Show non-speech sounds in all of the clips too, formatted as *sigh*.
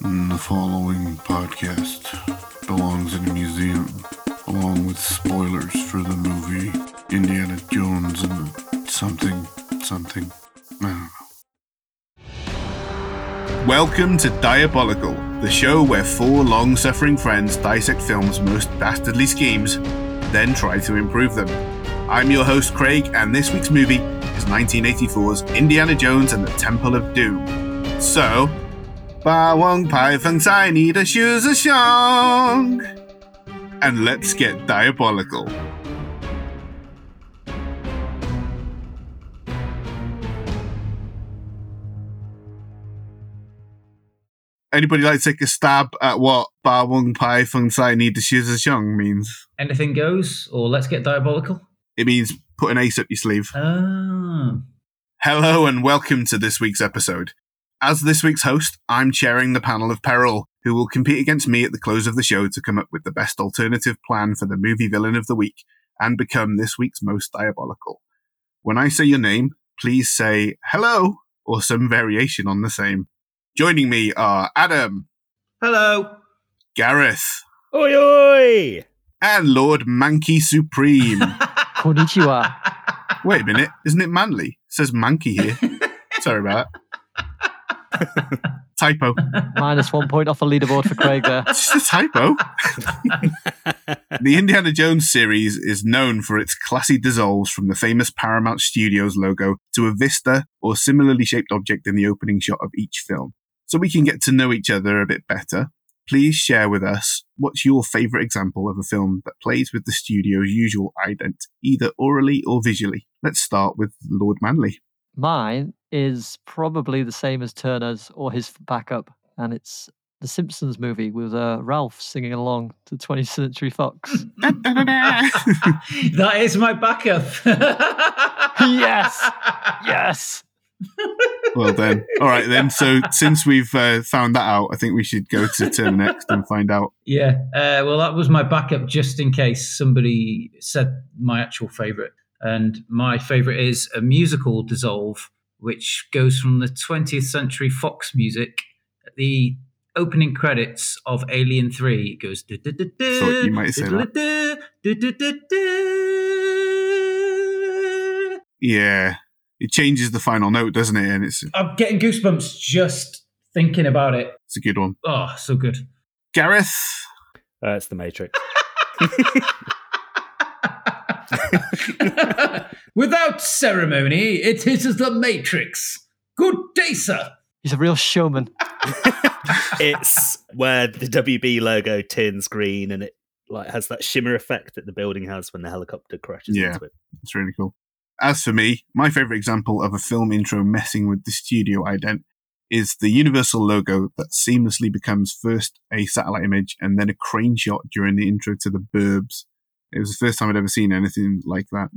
The following podcast belongs in a museum, along with spoilers for the movie Indiana Jones and something, something. Welcome to Diabolical, the show where four long suffering friends dissect film's most dastardly schemes, then try to improve them. I'm your host, Craig, and this week's movie is 1984's Indiana Jones and the Temple of Doom. So, 霸王牌放在你的靴子上 and let's get diabolical. Anybody like to take a stab at what 霸王牌放在你的靴子上 means? Anything goes, or let's get diabolical. It means put an ace up your sleeve. Ah, Hello and welcome to this week's episode. As this week's host, I'm chairing the panel of peril, who will compete against me at the close of the show to come up with the best alternative plan for the movie villain of the week and become this week's most diabolical. When I say your name, please say hello or some variation on the same. Joining me are Adam, hello. Gareth, Oi, oi! and Lord Mankey Supreme. *laughs* Konnichiwa. Wait a minute, isn't it manly? It says Mankey here. *laughs* Sorry about that. *laughs* Typo. Minus one point off the leaderboard for Craig there. *laughs* It's just a typo. the Indiana Jones series is known for its classy dissolves from the famous Paramount Studios logo to a vista or similarly shaped object in the opening shot of each film. So we can get to know each other a bit better. Please share with us what's your favourite example of a film that plays with the studio's usual ident, either orally or visually. Let's start with Lord Manley. Mine is probably the same as Turner's or his backup, and it's the Simpsons movie with uh, Ralph singing along to 20th Century Fox. *laughs* *laughs* that is my backup. Yes. *laughs* yes. well then, all right then. So since we've uh, found that out, I think we should go to turn next and find out. Yeah. Uh, well, that was my backup just in case somebody said my actual favourite. And my favourite is a musical dissolve, which goes from the 20th Century Fox music. At the opening credits of Alien 3, it goes. Thought you might say that. that. Yeah, it changes the final note, doesn't it? And it's I'm getting goosebumps just thinking about it. it's a good one. Oh, so good. Gareth, Uh, it's the Matrix. *laughs* *laughs* Without ceremony, it is the Matrix. Good day, sir. He's a real showman. *laughs* it's where the WB logo turns green and it like has that shimmer effect that the building has when the helicopter crashes Yeah. into it. it's really cool. As for me, my favorite example of a film intro messing with the studio ident is the Universal logo that seamlessly becomes first a satellite image and then a crane shot during the intro to the Burbs. It was the first time I'd ever seen anything like that.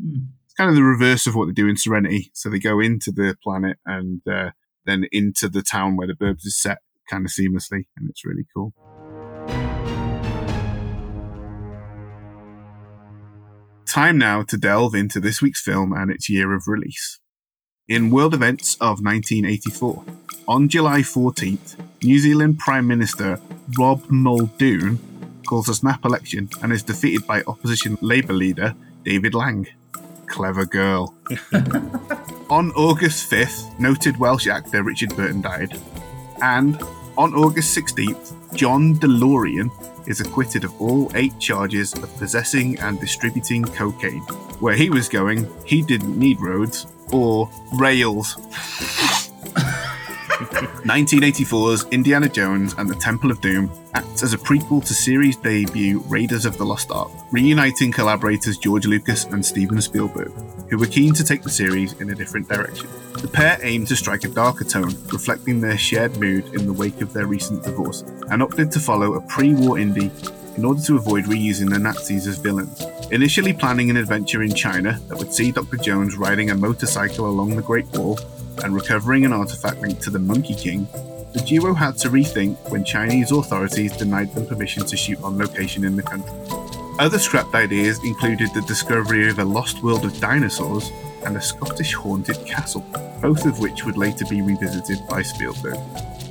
It's kind of the reverse of what they do in Serenity. So they go into the planet and uh, then into the town where the Burbs is set kind of seamlessly, and it's really cool. Time now to delve into this week's film and its year of release. In world events of 1984, on July 14th, New Zealand Prime Minister Rob Muldoon calls a snap election and is defeated by opposition Labour leader David Lang. Clever girl. *laughs* on August 5th, noted Welsh actor Richard Burton died. And on August 16th, John DeLorean is acquitted of all eight charges of possessing and distributing cocaine. Where he was going, he didn't need roads or rails. *laughs* 1984's Indiana Jones and the Temple of Doom acts as a prequel to series debut Raiders of the Lost Ark, reuniting collaborators George Lucas and Steven Spielberg, who were keen to take the series in a different direction. The pair aimed to strike a darker tone, reflecting their shared mood in the wake of their recent divorce, and opted to follow a pre war Indy in order to avoid reusing the Nazis as villains. Initially planning an adventure in China that would see Dr. Jones riding a motorcycle along the Great Wall and recovering an artifact linked to the Monkey King, the duo had to rethink when Chinese authorities denied them permission to shoot on location in the country. Other scrapped ideas included the discovery of a lost world of dinosaurs and a Scottish haunted castle, both of which would later be revisited by Spielberg.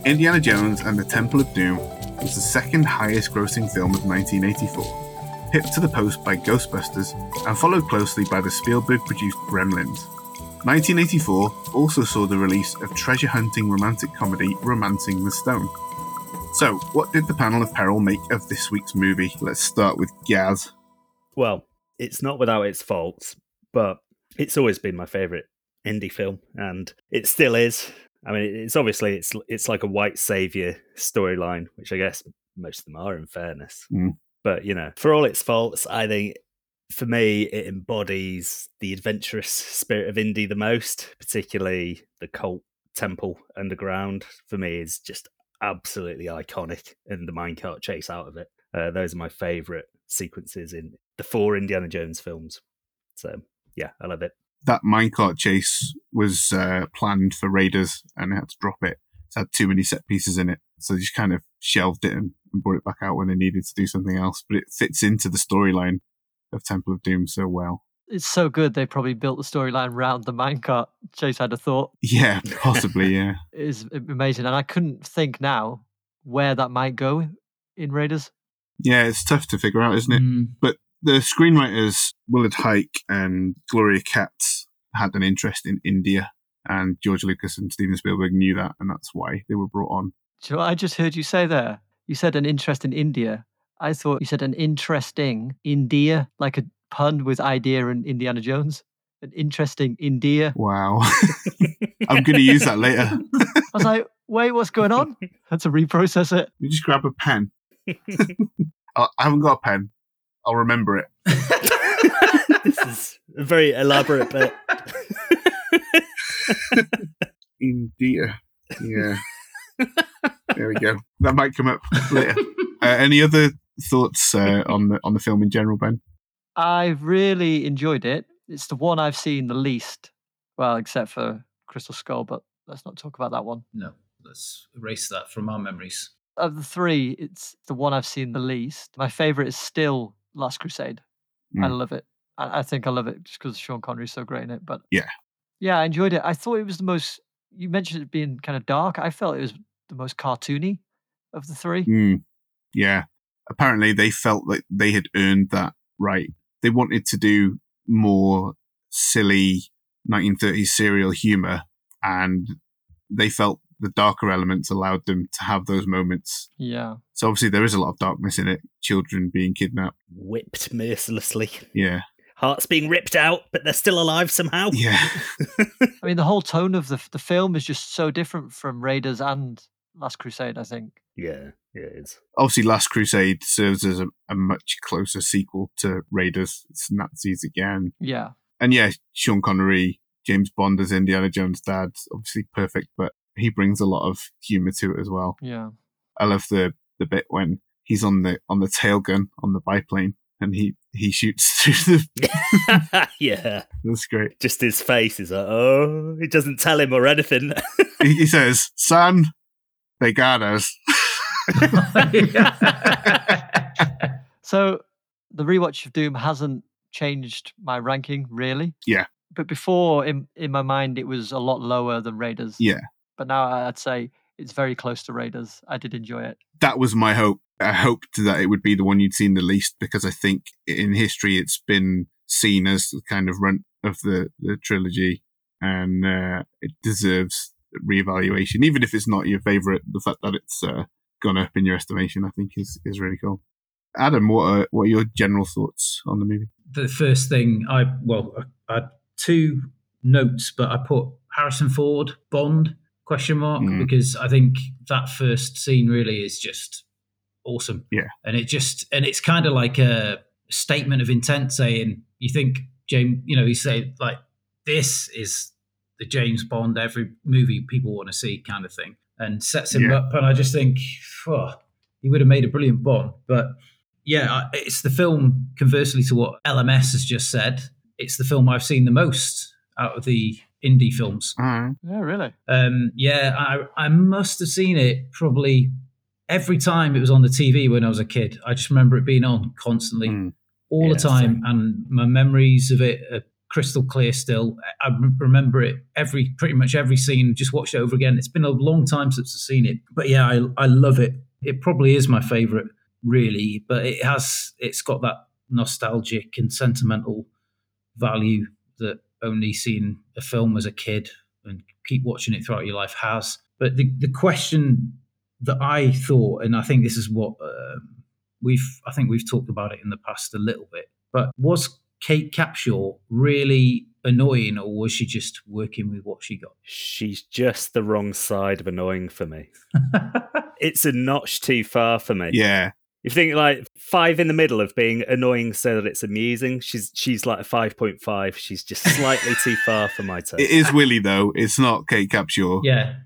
Indiana Jones and the Temple of Doom was the second highest grossing film of 1984, hit to the post by Ghostbusters and followed closely by the Spielberg produced Gremlins. 1984 also saw the release of treasure hunting romantic comedy Romancing the Stone. So, what did the panel of peril make of this week's movie? Let's start with Gaz. Well, it's not without its faults, but it's always been my favorite Indy film, and it still is. I mean, it's obviously it's it's like a white savior storyline, which I guess most of them are, in fairness. Mm. But you know, for all its faults, I think for me it embodies the adventurous *laughs* spirit of Indy the most, particularly the cult temple underground. For me, is just absolutely iconic, and the minecart chase out of it. Uh, those are my favorite sequences in the four Indiana Jones films. So yeah, I love it. That minecart chase was uh, planned for Raiders and they had to drop it. It had too many set pieces in it. So they just kind of shelved it and, and brought it back out when they needed to do something else. But it fits into the storyline of Temple of Doom so well. It's so good they probably built the storyline around the minecart chase. I'd have thought Yeah, *laughs* possibly, yeah. it is amazing, and I couldn't think now where that might go in Raiders. Yeah, it's tough to figure out, isn't it? Mm, The screenwriters, Willard Huyck and Gloria Katz, had an interest in India. And George Lucas and Steven Spielberg knew that, and that's why they were brought on. Do you know I just heard you say there? You said an interest in India. I thought you said an interesting India, like a pun with idea and Indiana Jones. An interesting India. Wow. *laughs* I'm going to use that later. I was like, wait, what's going on? *laughs* had to reprocess it. You just grab a pen. *laughs* I I haven't got a pen. I'll remember it. this is a very elaborate bit. India. Yeah. there we go. That might come up later. Uh, any other thoughts uh, *laughs* on the on the film in general, Ben? I've really enjoyed it. It's the one I've seen the least. Well, except for Crystal Skull, but let's not talk about that one. no, let's erase that from our memories. Of the three, it's the one I've seen the least. My favorite is still Last Crusade. I Mm. love it. I, I think I love it just because Sean Connery's so great in it. But Yeah. yeah, I enjoyed it. I thought it was the most. You mentioned it being kind of dark. I felt it was the most cartoony of the three. Mm. Yeah. Apparently, they felt like they had earned that right. They wanted to do more silly 1930s serial humor, and they felt the darker elements allowed them to have those moments. Yeah. So obviously, there is a lot of darkness in it. Children being kidnapped. Whipped mercilessly. Yeah. Hearts being ripped out, but they're still alive somehow. Yeah. *laughs* I mean, the whole tone of the the film is just so different from Raiders and Last Crusade. I think. Yeah, yeah, it is. obviously Last Crusade serves as a, a much closer sequel to Raiders. It's Nazis again. Yeah. And yeah, Sean Connery, James Bond as Indiana Jones' dad, obviously perfect, but he brings a lot of humour to it as well. Yeah. I love the the bit when he's on the on the tail gun on the biplane and he he shoots *laughs* through the *laughs* yeah. that's great. Just his face is like, oh, he doesn't tell him or anything. *laughs* He, he says, Son, they got us. *laughs* So the rewatch of Doom hasn't changed my ranking really. Yeah. But before, in in my mind, it was a lot lower than Raiders. Yeah. But now I'd say it's very close to Raiders. I did enjoy it. that was my hope. I hoped that it would be the one you'd seen the least because I think in history it's been seen as the kind of runt of the, the trilogy and uh, it deserves reevaluation. Even if it's not your favourite, the fact that it's uh, gone up in your estimation, I think is, is really cool. Adam, what are, what are your general thoughts on the movie? the first thing I well, I had two notes, but I put Harrison Ford Bond question mark Mm. because I think that first scene really is just awesome. Yeah. and it just and it's kind of like a statement of intent saying you think James, you know, he say like this is the James Bond every movie people want to see kind of thing, and sets him Yeah. up. And I just think, oh, he would have made a brilliant Bond, but yeah, it's the film. Conversely to what LMS has just said, it's the film I've seen the most out of the Indy films. All right. Yeah, really. Um, yeah, I, I must have seen it probably every time it was on the TV when I was a kid. I just remember it being on constantly, Mm. all Yeah, the time, and my memories of it are crystal clear still. I remember it every pretty much every scene. Just watched it over again. It's been a long time since I've seen it, but yeah, I I love it. It probably is my favorite, really. But it has it's got that nostalgic and sentimental value that only seeing a film as a kid and keep watching it throughout your life has. But the the question that I thought, and I think this is what um we've I think we've talked about it in the past a little bit, but was Kate Capshaw really annoying, or was she just working with what she got? She's just the wrong side of annoying for me. *laughs* It's a notch too far for me. Yeah. If you think like five in the middle of being annoying so that it's amusing, she's she's like a five point five. She's just slightly too far for my *laughs* taste. It is Willie though. It's not Kate Capshaw. yeah,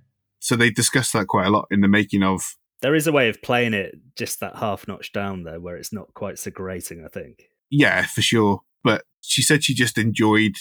So they discussed that quite a lot in the making of. There is a way of playing it just that half notch down there where it's not quite so grating, I think. Yeah, for sure. But she said she just enjoyed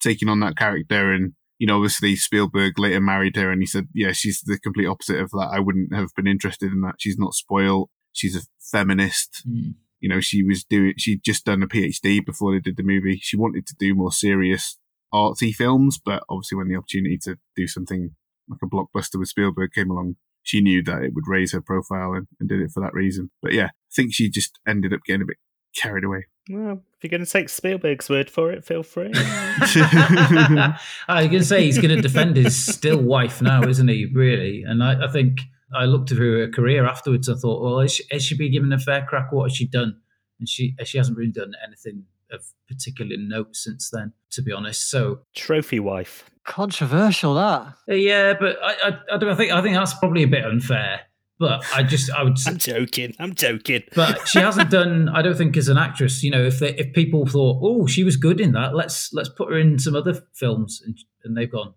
taking on that character. And, you know, obviously Spielberg later married her and he said, yeah, she's the complete opposite of that. I wouldn't have been interested in that. She's not spoiled. She's a feminist. Mm. You know, she was doing, she'd just done a PhD before they did the movie. She wanted to do more serious artsy films, but obviously when the opportunity to do something like a blockbuster with Spielberg came along, she knew that it would raise her profile and, and did it for that reason. But yeah, I think she just ended up getting a bit carried away. Well, if you're going to take Spielberg's word for it, feel free. I was going to say he's going to defend his still wife now, isn't he? Really, and I, I think I looked at her career afterwards. I thought, well, has she, has she been given a fair crack? What has she done? And she she hasn't really done anything of particular note since then, to be honest. So Trophy wife. Controversial that. yeah, but I, I I don't think I think that's probably a bit unfair. But I just I would I'm joking. I'm joking. but she hasn't done i don't think as an actress you know if they, if people thought oh she was good in that let's let's put her in some other films and, and they've gone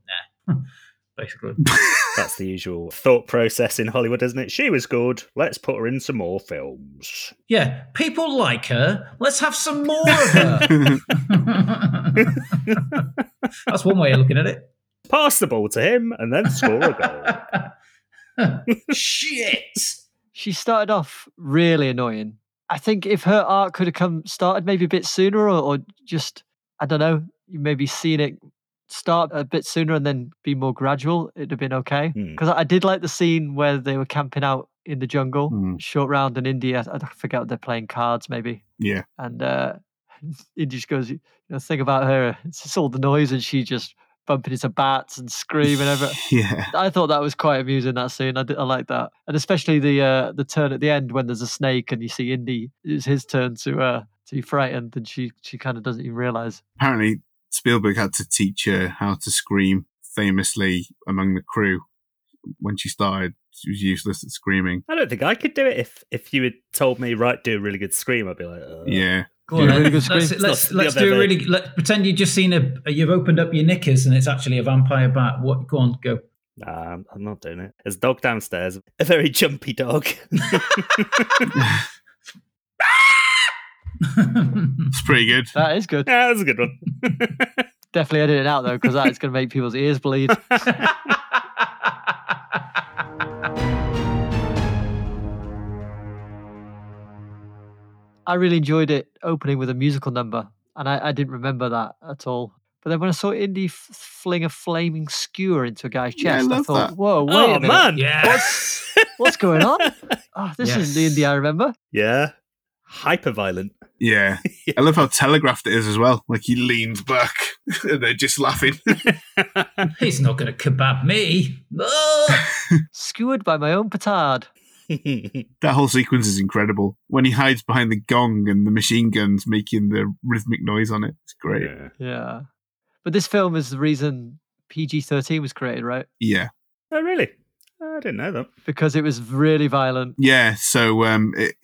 nah *laughs* basically That's the usual thought process in Hollywood, isn't it? She was good. Let's put her in some more films. yeah people like her let's have some more of her *laughs* *laughs* that's one way of looking at it Pass the ball to him and then score a goal. *laughs* *laughs* shit She started off really annoying. I think if her arc could have come started maybe a bit sooner or, or just, I don't know, you maybe seen it start a bit sooner and then be more gradual, it'd have been okay. Hmm. Because I did like the scene where they were camping out in the jungle, Hmm. short round in India. I forget they're playing cards maybe. Yeah. And uh, *laughs* India just goes, you know, thing about her, it's just all the noise and she just bumping into bats and screaming over. *laughs* Yeah. I thought that was quite amusing that scene. I, did, I like that, and especially the uh, the turn at the end when there's a snake and you see Indy. It's his turn to uh, to be frightened, and she she kind of doesn't even realize. Apparently, Spielberg had to teach her how to scream famously among the crew. When she started, she was useless at screaming. I don't think I could do it if if you had told me, right, do a really good scream. I'd be like, uh, Yeah. Go on, Yeah, really good let's, let's, It's not- let's do a really let pretend you've just seen a you've opened up your knickers and it's actually a vampire bat what go on go Nah, I'm, I'm not doing it. There's a dog downstairs, a very jumpy dog. *laughs* It's pretty good. That is good. yeah, that's a good one. Definitely edit it out though, because that is going to make people's ears bleed. *laughs* I really enjoyed it opening with a musical number, and I, I didn't remember that at all. But then when I saw Indy f- fling a flaming skewer into a guy's Yeah, I chest, I, thought, that. "Whoa, wait oh a minute, man, yes what's going on? Oh, *laughs* this isn't the Indy I remember." yeah, hyper violent. Yeah. *laughs* I love how telegraphed it is as well. Like he leans back *laughs* and they're just laughing. he's not going to kebab me! Skewered by my own petard. *laughs* that whole sequence is incredible. When he hides behind the gong and the machine guns making the rhythmic noise on it. It's great. Yeah. Yeah, but this film is the reason PG thirteen was created, right? Yeah. Oh, really? I didn't know that. Because it was really violent. Yeah. So um it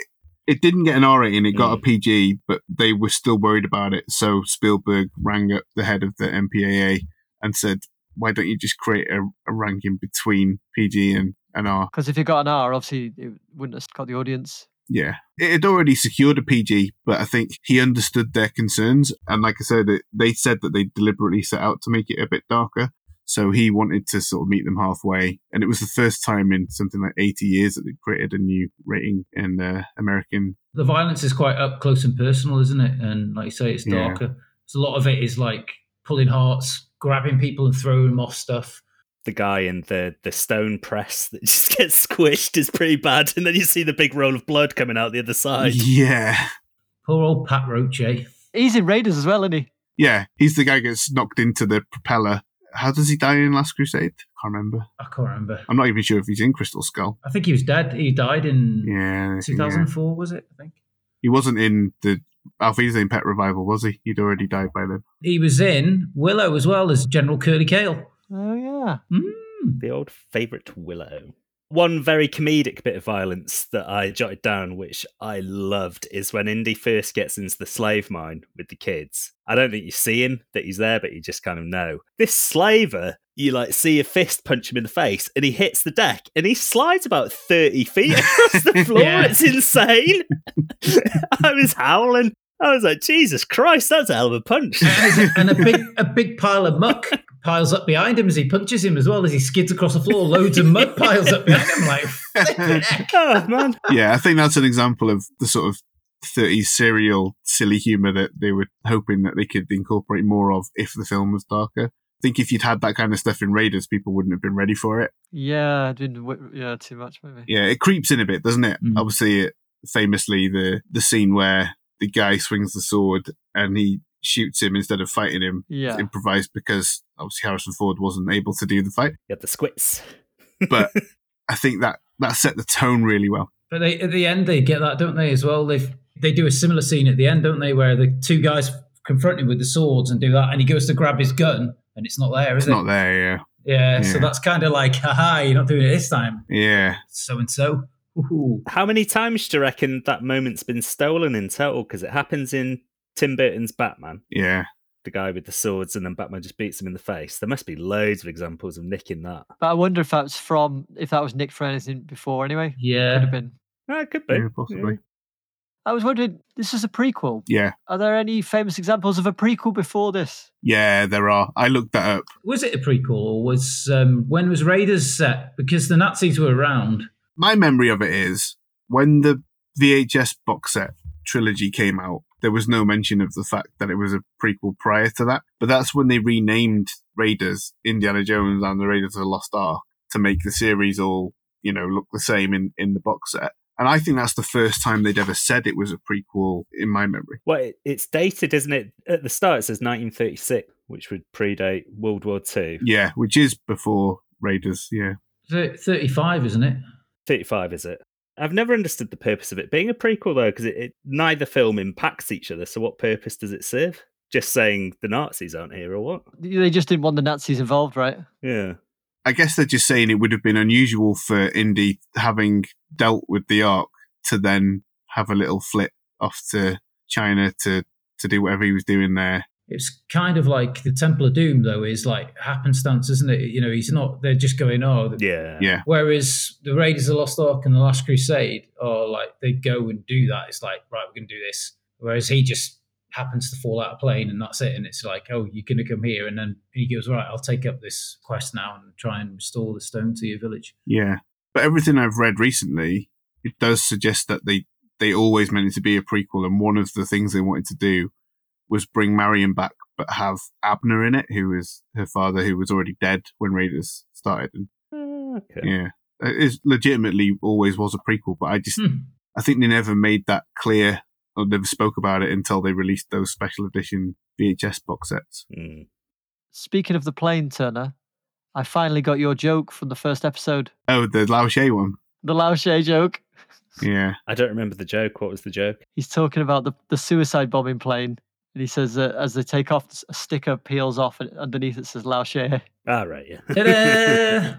it didn't get an R rating, it got a PG, but they were still worried about it. So Spielberg rang up the head of the MPAA and said, Why don't you just create a, a ranking between PG and, and R? Because if it got an R, obviously it wouldn't have got the audience. Yeah. It had already secured a PG, but I think he understood their concerns. And like I said, it, they said that they deliberately set out to make it a bit darker. So he wanted to sort of meet them halfway. And it was the first time in something like 80 years that they created a new rating in uh, American. the violence is quite up close and personal isn't it and like you say it's Yeah. darker so a lot of it is like pulling hearts, grabbing people and throwing them off stuff. The guy in the the stone press that *laughs* just gets squished is pretty bad, and then you see the big roll of blood coming out the other side. Yeah. Poor old Pat Roach, eh? He's in Raiders as well, isn't he? Yeah. He's the guy who gets knocked into the propeller. How does he die in Last Crusade? I can't remember. I can't remember. I'm not even sure if he's in Crystal Skull. I think he was dead. He died in Yeah. yeah. 2004, was it? I think. He wasn't in the Auf Wiedersehen, Pet Revival, was he? He'd already died by then. He was in Willow as well as General Curly Kale. Oh yeah. Mm. The old favourite Willow. One very comedic bit of violence that I jotted down, which I loved, is when Indy first gets into the slave mine with the kids. I don't think you see him that he's there, but you just kind of know. This slaver, you like see a fist punch him in the face, and he hits the deck, and he slides about thirty feet across the *laughs* floor. Yeah. It's insane. *laughs* I was howling. I was like, Jesus Christ, that's a hell of a punch. and a big *laughs* a big pile of muck piles up behind him as he punches him as well as he skids across the floor. Loads of mud piles up behind him. Like, flipping *laughs* heck. oh man. yeah, I think that's an example of the sort of 30s serial silly humor that they were hoping that they could incorporate more of if the film was darker. I think if you'd had that kind of stuff in Raiders, people wouldn't have been ready for it. Yeah, I didn't. wi- Yeah, too much maybe. Yeah, it creeps in a bit, doesn't it? Mm. Obviously, it, famously, the the scene where the guy swings the sword and he shoots him instead of fighting him Yeah. improvised because obviously Harrison Ford wasn't able to do the fight. You had the squits. *laughs* But I think that that set the tone really well. But they, at the end, they get that, don't they, as well? They they do a similar scene at the end, don't they, where the two guys confront him with the swords and do that, and he goes to grab his gun, and it's not there, is It's it? not there, yeah. Yeah, so that's kind of like, haha, you're not doing it this time. Yeah. So and so. How many times do you reckon that moment's been stolen in total? Because it happens in Tim Burton's Batman, Yeah. The guy with the swords, and then Batman just beats him in the face. There must be loads of examples of nicking that. But I wonder if that's from if that was Nick for anything before. Anyway, Yeah. could have been. Ah, it could be. Yeah, possibly. I was wondering. This is a prequel. Yeah. Are there any famous examples of a prequel before this? Yeah, there are. I looked that up. Was it a prequel or was um, when was Raiders set? Because the Nazis were around. My memory of it is when the VHS box set trilogy came out, there was no mention of the fact that it was a prequel prior to that. But that's when they renamed Raiders Indiana Jones and the Raiders of the Lost Ark to make the series all, you know, look the same in, in the box set. And I think that's the first time they'd ever said it was a prequel in my memory. Well, it, it's dated, isn't it? At the start, it says 1936, which would predate World War Two. Yeah, which is before Raiders. Yeah. 35, isn't it? 35, is it? I've never understood the purpose of it being a prequel, though, because it, it neither film impacts each other. So, what purpose does it serve? Just saying the Nazis aren't here, or what? They just didn't want the Nazis involved, right? Yeah. I guess they're just saying it would have been unusual for Indy having dealt with the Ark to then have a little flip off to China to to do whatever he was doing there. It's kind of like the Temple of Doom, though, is like happenstance, isn't it? You know, he's not, they're just going, oh, Yeah. Yeah, Whereas the Raiders of the Lost Ark and the Last Crusade are like they go and do that. It's like right, we're gonna do this. Whereas he just happens to fall out of plane and that's it. And it's like, oh, you're gonna come here, and then he goes, right, I'll take up this quest now and try and restore the stone to your village. yeah. But everything I've read recently, it does suggest that they they always meant it to be a prequel, and one of the things they wanted to do was bring Marion back, but have Abner in it, who is her father, who was already dead when Raiders started. And Ah, okay. yeah, it legitimately always was a prequel, but I just Hmm. I think they never made that clear or never spoke about it until they released those special edition VHS box sets. Mm. Speaking of the plane, Turner, I finally got your joke from the first episode. Oh, the Lao Che one. The Lao Che joke. Yeah. I don't remember the joke. What was the joke? He's talking about the, the suicide bombing plane. And he says that as they take off, a sticker peels off and underneath it says Lao Che. Ah, right, yeah.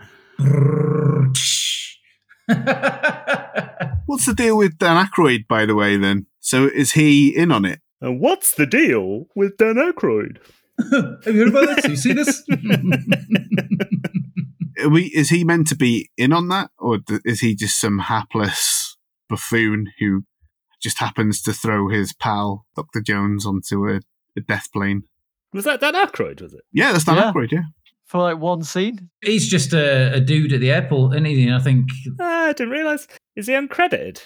*laughs* What's the deal with Dan Aykroyd, by the way, then? So is he in on it? And what's the deal with Dan Aykroyd? *laughs* Have you heard about this? You see this? *laughs* Are we, is he meant to be in on that? Or is he just some hapless buffoon who just happens to throw his pal, Dr. Jones, onto a, a death plane? Was that Dan Aykroyd, was it? Yeah, that's Dan Yeah. Aykroyd, yeah. For like one scene. He's just a, a dude at the airport, isn't he? I think Ah, I didn't realise. Is he uncredited?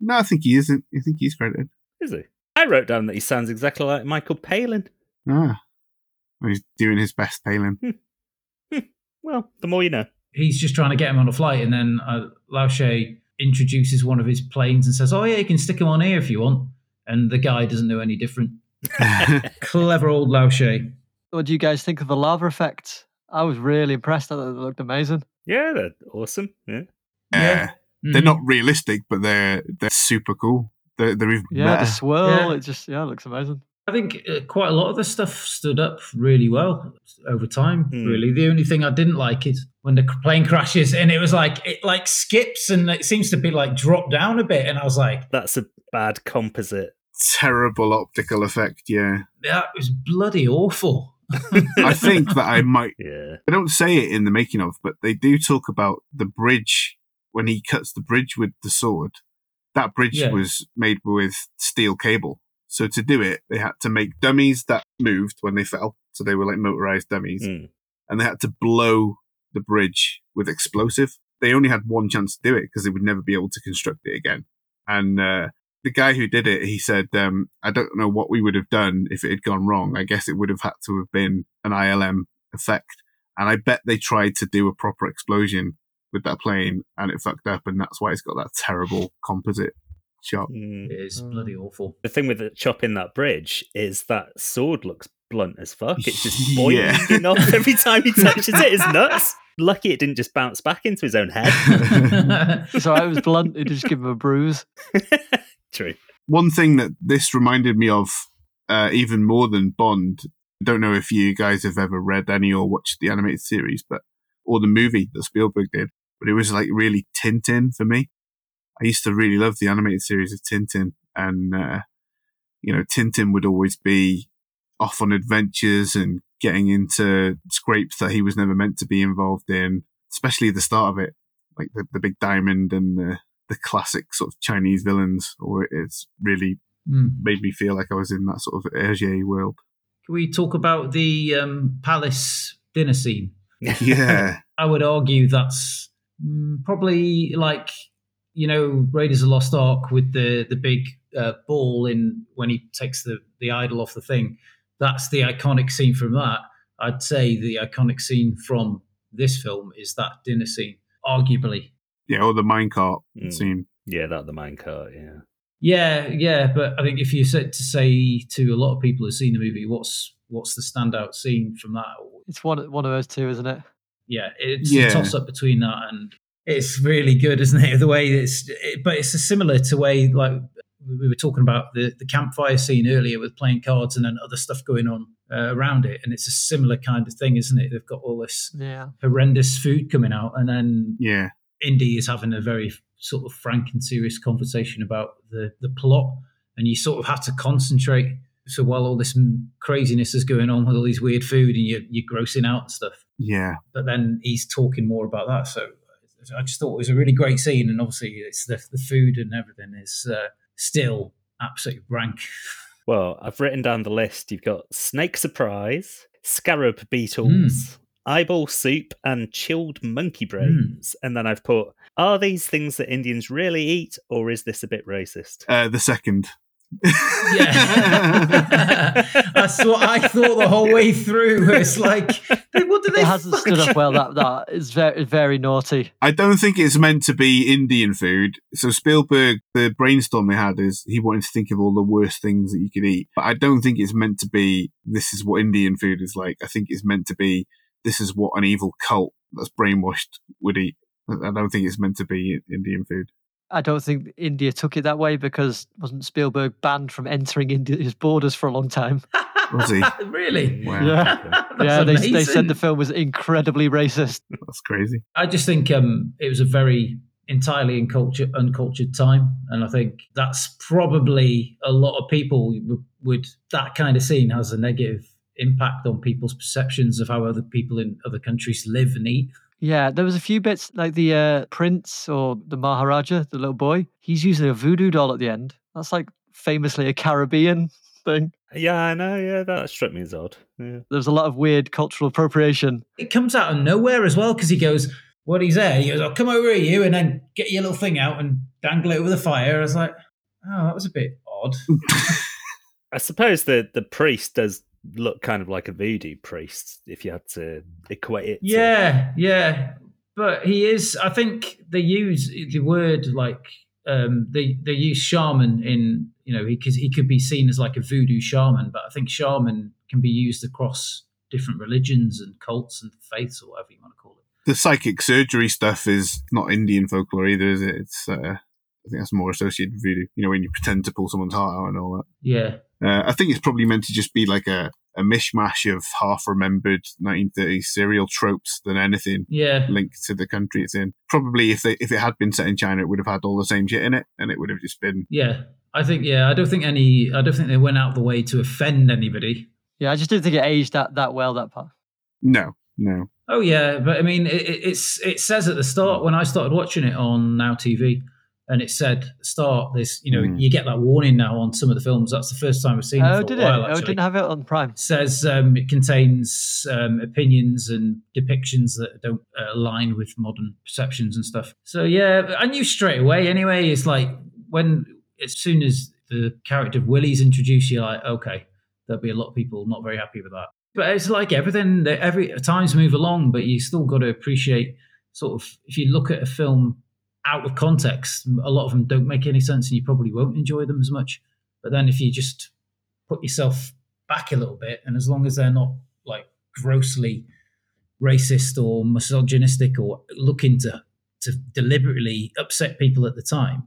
No, I think he isn't. I think he's credited. Is he? I wrote down that he sounds exactly like Michael Palin. Ah. He's doing his best, Palin. Well, the more you know. He's just trying to get him on a flight, and then uh, Lao Che introduces one of his planes and says, "Oh yeah, you can stick him on here if you want." And the guy doesn't know any different. *laughs* Clever old Lao Che. What do you guys think of the lava effect? I was really impressed. I thought it looked amazing. Yeah, they're awesome. Yeah. yeah. They're Mhm. not realistic, but they're they're super cool. They're, they're even Yeah, better. the swirl. Yeah. It just yeah, it looks amazing. I think uh, quite a lot of the stuff stood up really well over time. Hmm. Really, the only thing I didn't like is when the plane crashes and it was like it like skips and it seems to be like dropped down a bit, and I was like, That's a bad composite. Terrible optical effect. Yeah, that was bloody awful. I think that I might. *laughs* Yeah. I don't say it in the making of, but they do talk about the bridge when he cuts the bridge with the sword. That bridge Yeah. was made with steel cable. So to do it, they had to make dummies that moved when they fell. So they were like motorized dummies. Mm. and they had to blow the bridge with explosive. They only had one chance to do it because they would never be able to construct it again. And uh, the guy who did it, he said, um, "I don't know what we would have done if it had gone wrong. I guess it would have had to have been an ILM effect." And I bet they tried to do a proper explosion with that plane, and it fucked up, and that's why it's got that terrible composite shot. Mm. It is Mm. bloody awful. The thing with the chopping that bridge is that sword looks blunt as fuck. It's just *laughs* Yeah. boiling off every time he touches it. It's nuts. Lucky it didn't just bounce back into his own head. *laughs* So it was *laughs* blunt. It just give him a bruise. True. One thing that this reminded me of, uh, even more than Bond, I don't know if you guys have ever read any or watched the animated series, but or the movie that Spielberg did, but it was like really Tintin for me. I used to really love the animated series of Tintin, and uh, you know, Tintin would always be off on adventures and getting into scrapes that he was never meant to be involved in, especially the start of it, like the, the big diamond and the the classic sort of Chinese villains, or it's really Hmm. made me feel like I was in that sort of Hergé world. Can we talk about the um, palace dinner scene? Yeah, *laughs* I would argue that's mm, probably like you know Raiders of the Lost Ark with the the big uh, ball in when he takes the the idol off the thing. That's the iconic scene from that. I'd say the iconic scene from this film is that dinner scene, arguably. yeah, or the minecart Mm. scene. Yeah, that the minecart. Yeah. Yeah, yeah, but I think if you said to say to a lot of people who've seen the movie, what's what's the standout scene from that? It's one one of those two, isn't it? yeah, it's Yeah. a toss up between that and it's really good, isn't it? *laughs* The way it's, it, but it's a similar to way like we were talking about the the campfire scene earlier with playing cards and then other stuff going on uh, around it, and it's a similar kind of thing, isn't it? They've got all this Yeah. horrendous food coming out, and then Yeah, Indy is having a very sort of frank and serious conversation about the the plot, and you sort of have to concentrate. So while all this craziness is going on with all these weird food and you're, you're grossing out and stuff, yeah, but then he's talking more about that. So I just thought it was a really great scene, and obviously it's the the food and everything is uh, still absolutely rank. *laughs* Well, I've written down the list. You've got snake surprise, scarab beetles, eyeball soup, and chilled monkey brains. And then I've put, are these things that Indians really eat, or is this a bit racist? uh, the second. Yeah, *laughs* that's what I thought the whole way through. It's like, what do they? It hasn't stood up well. That that is very very naughty. I don't think it's meant to be Indian food. So Spielberg, the brainstorm they had is he wanted to think of all the worst things that you could eat. But I don't think it's meant to be this is what Indian food is like. I think it's meant to be this is what an evil cult that's brainwashed would eat. I I don't think it's meant to be Indian food. I don't think India took it that way because wasn't Spielberg banned from entering India's borders for a long time? Was he? *laughs* really? Wow, Yeah. *laughs* That's yeah, they, they said the film was incredibly racist. that's crazy. I just think um, it was a very entirely uncultured, uncultured time, and I think that's probably a lot of people would, would that kind of scene has a negative impact on people's perceptions of how other people in other countries live and eat. Yeah, there was a few bits like the uh, prince or the Maharaja, the little boy. He's using a voodoo doll at the end. That's like famously a Caribbean *laughs* thing. Yeah, I know. Yeah, that struck me as odd. Yeah. There's a lot of weird cultural appropriation. It comes out of nowhere as well because he goes, "What he's there?" He goes, "I'll come over here, you," and then get your little thing out and dangle it over the fire. I was like, "Oh, that was a bit odd." *laughs* I suppose the the priest does look kind of like a voodoo priest if you had to equate it. to- Yeah, yeah. But he is. I think they use the word like um, they they use shaman in you know because he, could be seen as like a voodoo shaman, but I think shaman can be used across different religions and cults and faiths or whatever you want to call it. The psychic surgery stuff is not Indian folklore either, is it? It's uh, I think that's more associated with voodoo. You know, when you pretend to pull someone's heart out and all that. Yeah, Uh, I think it's probably meant to just be like a, a mishmash of half remembered 1930s serial tropes than anything yeah, linked to the country it's in. Probably if they if it had been set in China, it would have had all the same shit in it, and it would have just been yeah. I think yeah. I don't think any. I don't think they went out the way to offend anybody. Yeah, I just didn't think it aged that, that well, that part. no, no. Oh yeah, but I mean, it, it- it's it says at the start when I started watching it on Now TV, and it said start this. You know, Mm. you get that warning now on some of the films. That's the first time I've seen it. Oh, for did a it? while, Oh, didn't have it on Prime. It says um, it contains um, opinions and depictions that don't uh, align with modern perceptions and stuff. So yeah, I knew straight away. Anyway, it's like when as soon as the character of Willie's introduced, you're like, okay, there'll be a lot of people not very happy with that. But it's like everything. that Every times move along, but you still got to appreciate sort of if you look at a film out of context, a lot of them don't make any sense, and you probably won't enjoy them as much. But then if you just put yourself back a little bit, and as long as they're not like grossly racist or misogynistic or looking to to deliberately upset people at the time,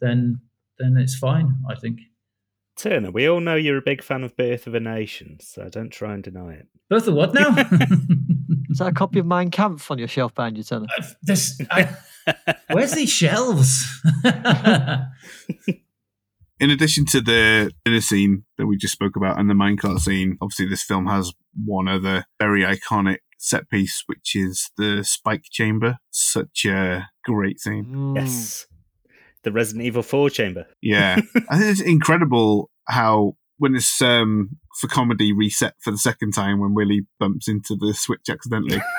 then then it's fine. I think. Turner, we all know you're a big fan of Birth of a Nation, so don't try and deny it. Birth of what now? *laughs* *laughs* Is that a copy of Mein Kampf on your shelf behind you, Turner? this, I, where's these shelves? *laughs* In addition to the dinner scene that we just spoke about and the minecart scene, obviously this film has one other very iconic set piece, which is the spike chamber. Such a great scene. Mm. Yes. The Resident Evil 4 chamber. Yeah. *laughs* I think it's incredible how when it's um for comedy reset for the second time when Willie bumps into the switch accidentally. *laughs*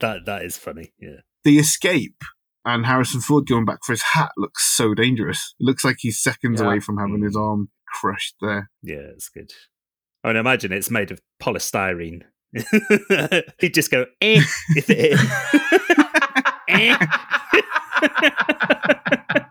That that is funny. Yeah. the escape and Harrison Ford going back for his hat looks so dangerous. It looks like he's seconds Yeah. away from having his arm crushed there. Yeah, it's good. I mean, imagine it's made of polystyrene. *laughs* He'd just go, eh, if it *laughs* eh. *laughs*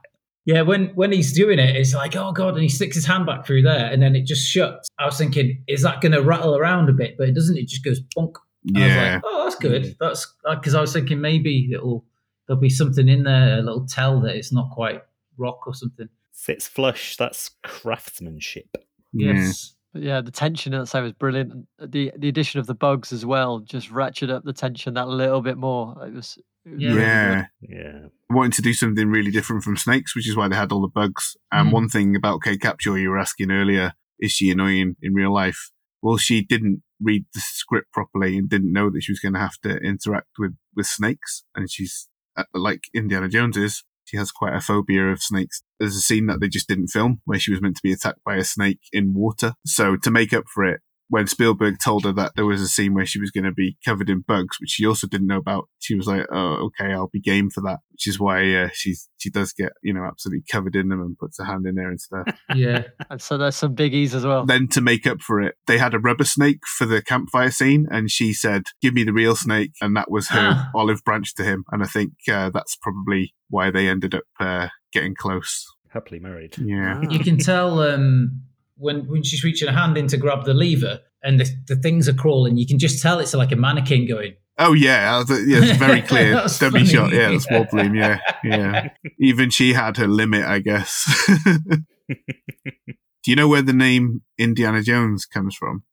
Yeah, when when he's doing it, it's like, oh god, and he sticks his hand back through there, and then it just shuts. I was thinking, is that going to rattle around a bit? But it doesn't. It just goes bonk. And I was Yeah. like, oh, that's good. That's because I was thinking maybe it'll there'll be something in there, a little tell that it's not quite rock or something. Fits flush. That's craftsmanship. Yes. But yeah, the tension outside was brilliant. The the addition of the bugs as well just ratcheted up the tension that little bit more. It was, Yeah. Yeah. Yeah. Wanting to do something really different from snakes, which is why they had all the bugs. And Mm. one thing about Kate Capshaw you were asking earlier, is she annoying in real life? Well, she didn't read the script properly and didn't know that she was going to have to interact with, with snakes. And she's, Uh, like Indiana Jones is, she has quite a phobia of snakes. There's a scene that they just didn't film where she was meant to be attacked by a snake in water. So to make up for it, when Spielberg told her that there was a scene where she was going to be covered in bugs, which she also didn't know about, she was like, "Oh, okay, I'll be game for that." Which is why uh, she's she does get you know absolutely covered in them and puts her hand in there and stuff. *laughs* Yeah. And so there's some biggies as well. then to make up for it, they had a rubber snake for the campfire scene, and she said, "Give me the real snake," and that was her *gasps* olive branch to him. And I think uh, that's probably why they ended up uh, getting close. Happily married. Yeah. You can tell um, when when she's reaching her hand in to grab the lever, and the, the things are crawling. You can just tell it's like a mannequin going. Oh yeah, yeah, it's very *laughs* clear. That was Dummy funny. shot. Yeah, it's wobbling. Yeah, yeah. Even she had her limit, I guess. *laughs* Do you know where the name Indiana Jones comes from?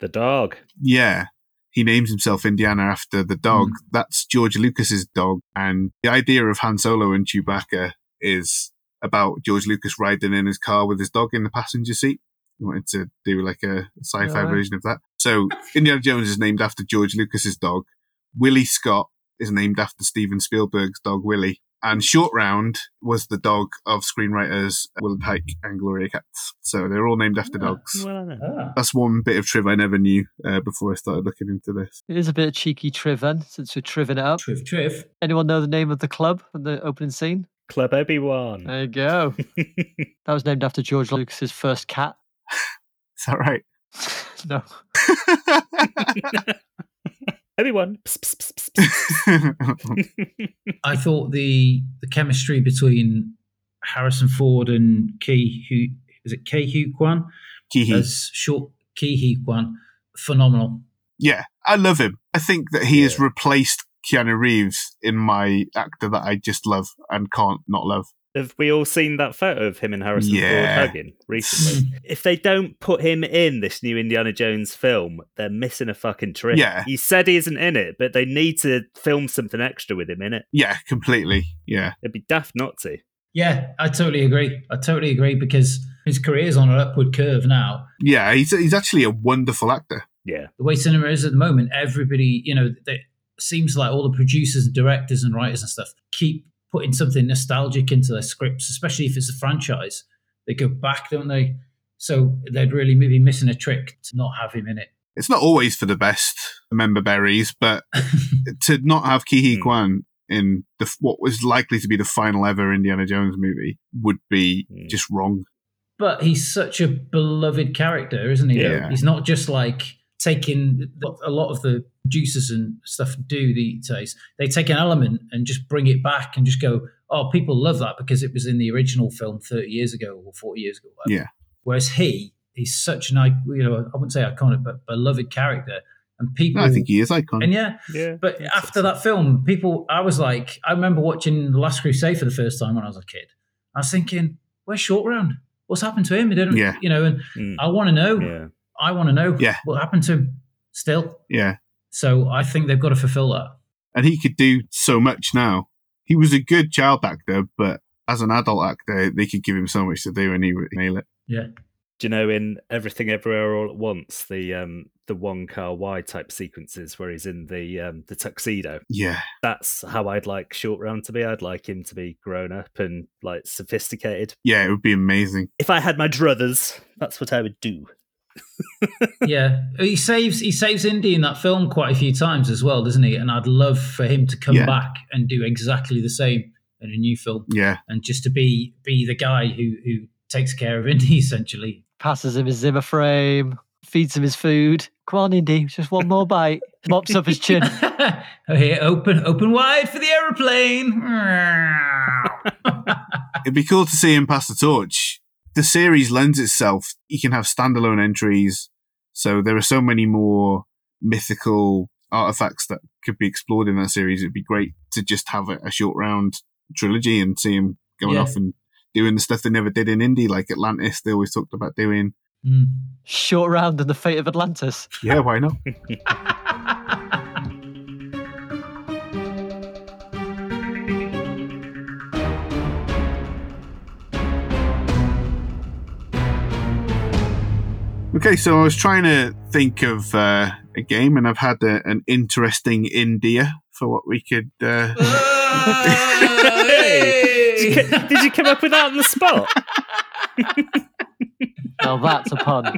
The dog. Yeah. He names himself Indiana after the dog. Hmm. That's George Lucas's dog. And the idea of Han Solo and Chewbacca is about George Lucas riding in his car with his dog in the passenger seat. He wanted to do like a sci-fi Yeah. version of that. So Indiana Jones is named after George Lucas's dog. Willie Scott is named after Steven Spielberg's dog Willie. And Short Round was the dog of screenwriters Willard Huyck and Gloria Katz. So they're all named after Ah. dogs. Well, I. Ah. That's one bit of triv I never knew uh, before I started looking into this. It is a bit of cheeky triv then, since we're triving it up. Triv, triv. Anyone know the name of the club and the opening scene? Club Obi Wan. There you go. *laughs* That was named after George Lucas's first cat. Is that right? *laughs* no. *laughs* Everyone. Psst, psst. I thought the the chemistry between Harrison Ford and Ki Hu is it Ke Huy Quan Kihi. as short Ke Huy Quan phenomenal. Yeah, I love him. I think that he has replaced Keanu Reeves in my actor that I just love and can't not love. Have we all seen that photo of him and Harrison Yeah. Ford hugging recently? if they don't put him in this new Indiana Jones film, they're missing a fucking trick. Yeah. He said he isn't in it, but they need to film something extra with him in it. Yeah, completely. Yeah. It'd be daft not to. Yeah, I totally agree. I totally agree because his career's on an upward curve now. Yeah, he's, he's actually a wonderful actor. Yeah. The way cinema is at the moment, everybody, you know, they, seems like all the producers and directors and writers and stuff keep putting something nostalgic into their scripts, especially if it's a franchise. They go back, don't they? So they'd really maybe missing a trick to not have him in it. It's not always for the best, remember berries, but *laughs* to not have Ke Huy Hmm. Quan in the what was likely to be the final ever Indiana Jones movie would be Hmm. just wrong. but he's such a beloved character, isn't he? though? Yeah. He's not just like taking what a lot of the producers and stuff do these days. They take an element and just bring it back and just go, oh, people love that because it was in the original film 30 years ago or 40 years ago. whatever." Yeah. Whereas he, he's such an, i- you know, I wouldn't say iconic, but beloved character. And people, No, I think he is iconic. and yeah, Yeah. but after that film, people, I was like, I remember watching The Last Crusade for the first time when I was a kid. I was thinking, where's Short Round? What's happened to him? He didn't, Yeah. you know, and Mm. I want to know. Yeah. I want to know Yeah. what happened to him still. yeah. So I think they've got to fulfill that. And he could do so much now. He was a good child actor, but as an adult actor, they could give him so much to do and he would nail it. Yeah. Do you know in Everything Everywhere All at Once, the um the Wong Kar-wai type sequences where he's in the um the tuxedo? Yeah. That's how I'd like Short Round to be. I'd like him to be grown up and like sophisticated. Yeah, it would be amazing. If I had my druthers, that's what I would do. Yeah. He saves he saves Indy in that film quite a few times as well, doesn't he? And I'd love for him to come Yeah. back and do exactly the same in a new film. Yeah. And just to be be the guy who who takes care of Indy *laughs* essentially. Passes him his Zimmer frame, feeds him his food. Come on, Indy, just one more bite. *laughs* Mops up his chin. *laughs* oh, here, open open wide for the aeroplane. It'd be cool to see him pass the torch. The series lends itself. You can have standalone entries. So there are so many more mythical artifacts that could be explored in that series. It'd be great to just have a, a short round trilogy and see him going Yeah. off and doing the stuff they never did in Indy, like Atlantis. They always talked about doing. Hmm. Short round and the fate of Atlantis. Yeah, why not? *laughs* Okay, so I was trying to think of uh, a game, and I've had a, an interesting India for what we could. Uh, *laughs* Did you, did you come up with that on the spot? *laughs* Now that's a pun. *laughs*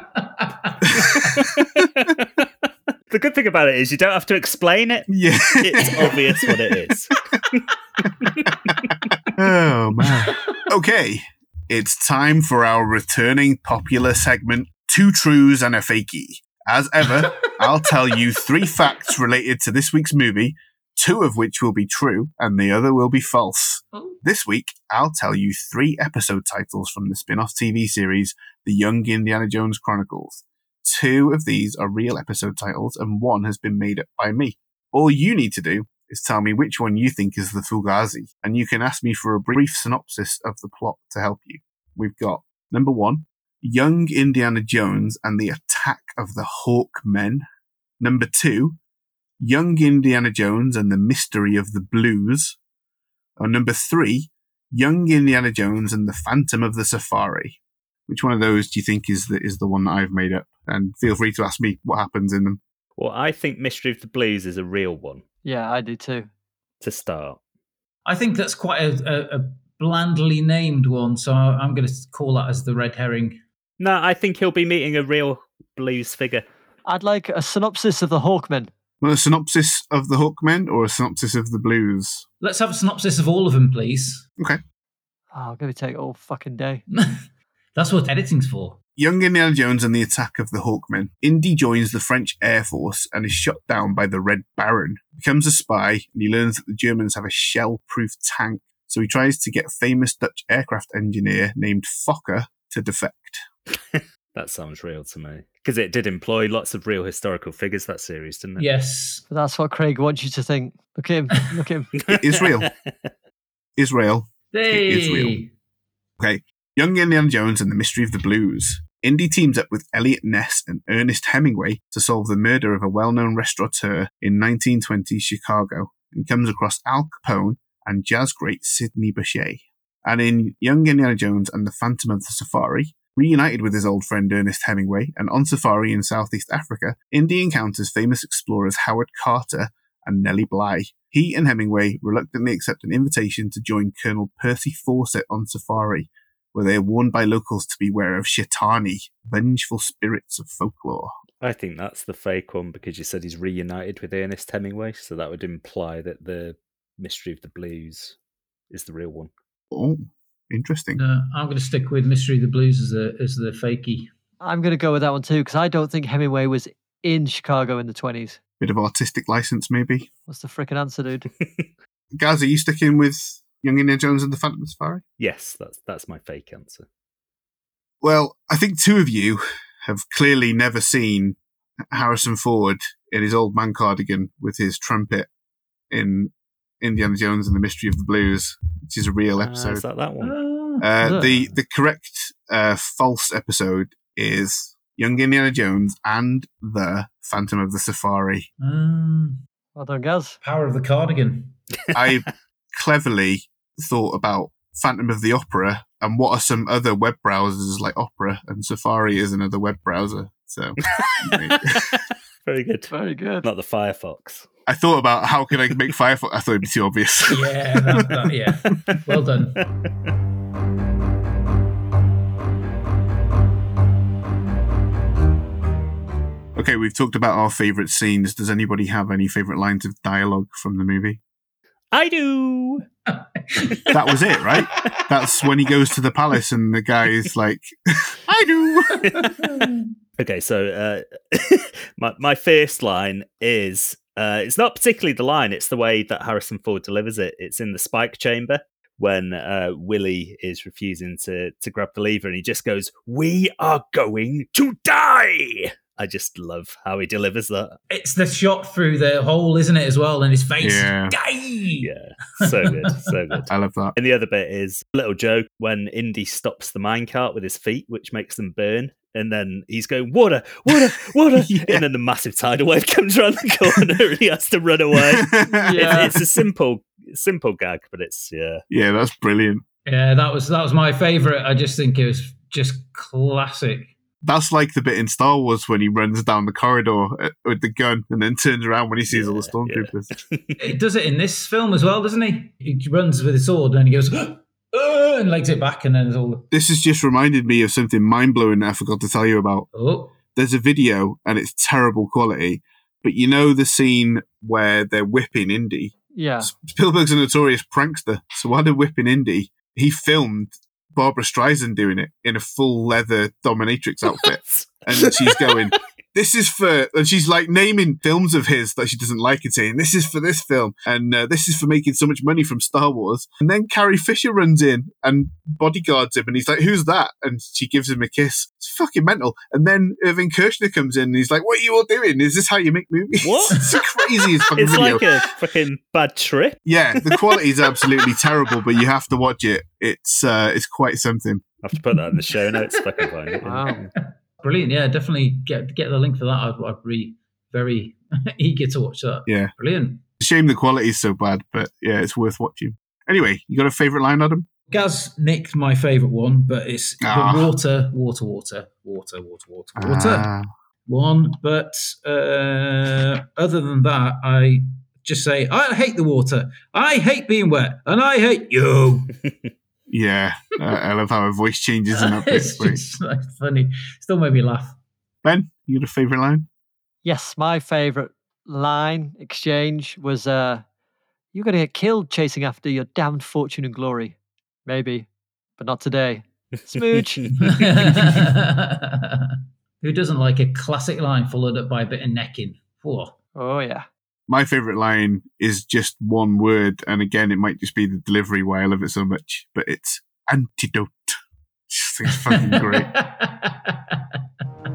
the good thing about it is you don't have to explain it. yeah. It's obvious what it is. oh man. Okay, it's time for our returning popular segment, Two Trues and a Fakey. As ever, *laughs* I'll tell you three facts related to this week's movie, two of which will be true and the other will be false. Oh. This week, I'll tell you three episode titles from the spin off TV series, The Young Indiana Jones Chronicles. Two of these are real episode titles, and one has been made up by me. All you need to do is tell me which one you think is the Fugazi, and you can ask me for a brief synopsis of the plot to help you. We've got number one, Young Indiana Jones and the Attack of the Hawk Men. Number two, Young Indiana Jones and the Mystery of the Blues. Or number three, Young Indiana Jones and the Phantom of the Safari. Which one of those do you think is the is the one that I've made up? And feel free to ask me what happens in them. Well, I think Mystery of the Blues is a real one Yeah, I do too. to start. I think that's quite a, a, a blandly named one, so I'm going to call that as the red herring. No, I think he'll be meeting a real blues figure. I'd like a synopsis of the Hawkmen. Well, a synopsis of the Hawkmen or a synopsis of the Blues? Let's have a synopsis of all of them, please. Oh, I'm going to take all fucking day. *laughs* That's what editing's for. Young Indiana Jones and the attack of the Hawkmen, Indy joins the French Air Force and is shot down by the Red Baron. Becomes a spy, and he learns that the Germans have a shell-proof tank. So he tries to get famous Dutch aircraft engineer named Fokker to defect. *laughs* That sounds real to me. Because it did employ lots of real historical figures, that series, didn't it? Yes. But that's what Craig wants you to think. Look at him. Look at him. *laughs* It is real. Israel. Hey. is real. Okay. Young Indiana Jones and the Mystery of the Blues. Indy teams up with Eliot Ness and Ernest Hemingway to solve the murder of a well-known restaurateur in 1920 Chicago. He comes across Al Capone and jazz great Sidney Bechet. And in Young Indiana Jones and the Phantom of the Safari, reunited with his old friend Ernest Hemingway, and on safari in Southeast Africa, Indy encounters famous explorers Howard Carter and Nellie Bly. He and Hemingway reluctantly accept an invitation to join Colonel Percy Fawcett on safari, where they are warned by locals to beware of Shaitani, vengeful spirits of folklore. I think that's the fake one because you said he's reunited with Ernest Hemingway, so that would imply that the Mystery of the Blues is the real one. Oh, interesting. No, I'm going to stick with Mystery of the Blues as the as the fakie. I'm going to go with that one too because I don't think Hemingway was in Chicago in the 20s. Bit of artistic license, maybe. What's the freaking answer, dude? *laughs* Guys, are you sticking with Young Indiana Jones and the Phantom Safari? yes, that's that's my fake answer. Well, I think two of you have clearly never seen Harrison Ford in his old man cardigan with his trumpet in Indiana Jones and the Mystery of the Blues, which is a real Ah, episode. is that that one? Ah. Uh, the the correct uh, false episode is Young Indiana Jones and the Phantom of the Safari. Um, Well done, Gaz. Power of the Cardigan. *laughs* I cleverly thought about Phantom of the Opera and what are some other web browsers like Opera and Safari is another web browser. So *laughs* Very good. Very good. Not the Firefox. I thought about how can I make Firefox. I thought it'd be too obvious. *laughs* Yeah, that, that, yeah. Well done. okay, we've talked about our favorite scenes. Does anybody have any favorite lines of dialogue from the movie? I do. *laughs* That was it, right? That's when he goes to the palace and the guy is like, *laughs* "I do." Okay, so uh, my my first line is uh, it's not particularly the line; it's the way that Harrison Ford delivers it. It's in the spike chamber when uh, Willie is refusing to to grab the lever, and he just goes, "We are going to die." I just love how he delivers that. It's the shot through the hole, isn't it, as well, and his face. Yeah. Die! Yeah, so good, so good. *laughs* I love that. And the other bit is a little joke when Indy stops the minecart with his feet, which makes them burn. And then he's going, water, water, water. *laughs* Yeah. And then the massive tidal wave *laughs* comes around the corner and he has to run away. *laughs* Yeah. It's, it's a simple, simple gag, but it's, yeah. yeah, that's brilliant. Yeah, that was that was my favourite. I just think it was just classic. That's like the bit in Star Wars when he runs down the corridor uh, with the gun and then turns around when he sees all the Yeah, yeah. stormtroopers. He does it in this film as well, doesn't he? He runs with his sword and he goes *gasps* "Uh," and legs it back, and then there's all This has just reminded me of something mind blowing that I forgot to tell you about. oh There's a video and it's terrible quality, but you know the scene where they're whipping Indy? Yeah. Spielberg's a notorious prankster, so while they're whipping Indy, he filmed Barbra Streisand doing it in a full leather dominatrix outfit. *laughs* and she's going, "This is for," and she's like naming films of his that she doesn't like and saying, "This is for this film," and uh, this is for making so much money from Star Wars. And then Carrie Fisher runs in and bodyguards him, and he's like, "Who's that?" And she gives him a kiss. It's fucking mental. And then Irvin Kershner comes in, and he's like, "What are you all doing? Is this how you make movies?" *laughs* What? it's the craziest fucking *laughs* It's video. like a fucking bad trip. yeah, the quality is *laughs* absolutely terrible, but you have to watch it. It's uh, it's quite something. I have to put that in the show notes if I can find it. Wow. Brilliant! Yeah, definitely get get the link for that. I'd, I'd be very *laughs* eager to watch that. Yeah. brilliant. Shame the quality is so bad, but yeah, it's worth watching. Anyway, you got a favorite line, Adam? Gaz nicked my favourite one, but it's Ah. the water, water, water, water, water, water, water Ah. one. But uh, other than that, I just say I hate the water. I hate being wet, and I hate you. *laughs* Yeah, uh, I love how her voice changes in that *laughs* bit. it's It's great. just like, funny. Still made me laugh. Ben, you got a favorite line? Yes, my favorite line exchange was uh you're going to get killed chasing after your damned fortune and glory. Maybe, but not today. Smooch. *laughs* *laughs* Who doesn't like a classic line followed up by a bit of necking? Whoa. Oh yeah. My favourite line is just one word, and again, it might just be the delivery why I love it so much, but it's antidote. It's fucking great. *laughs*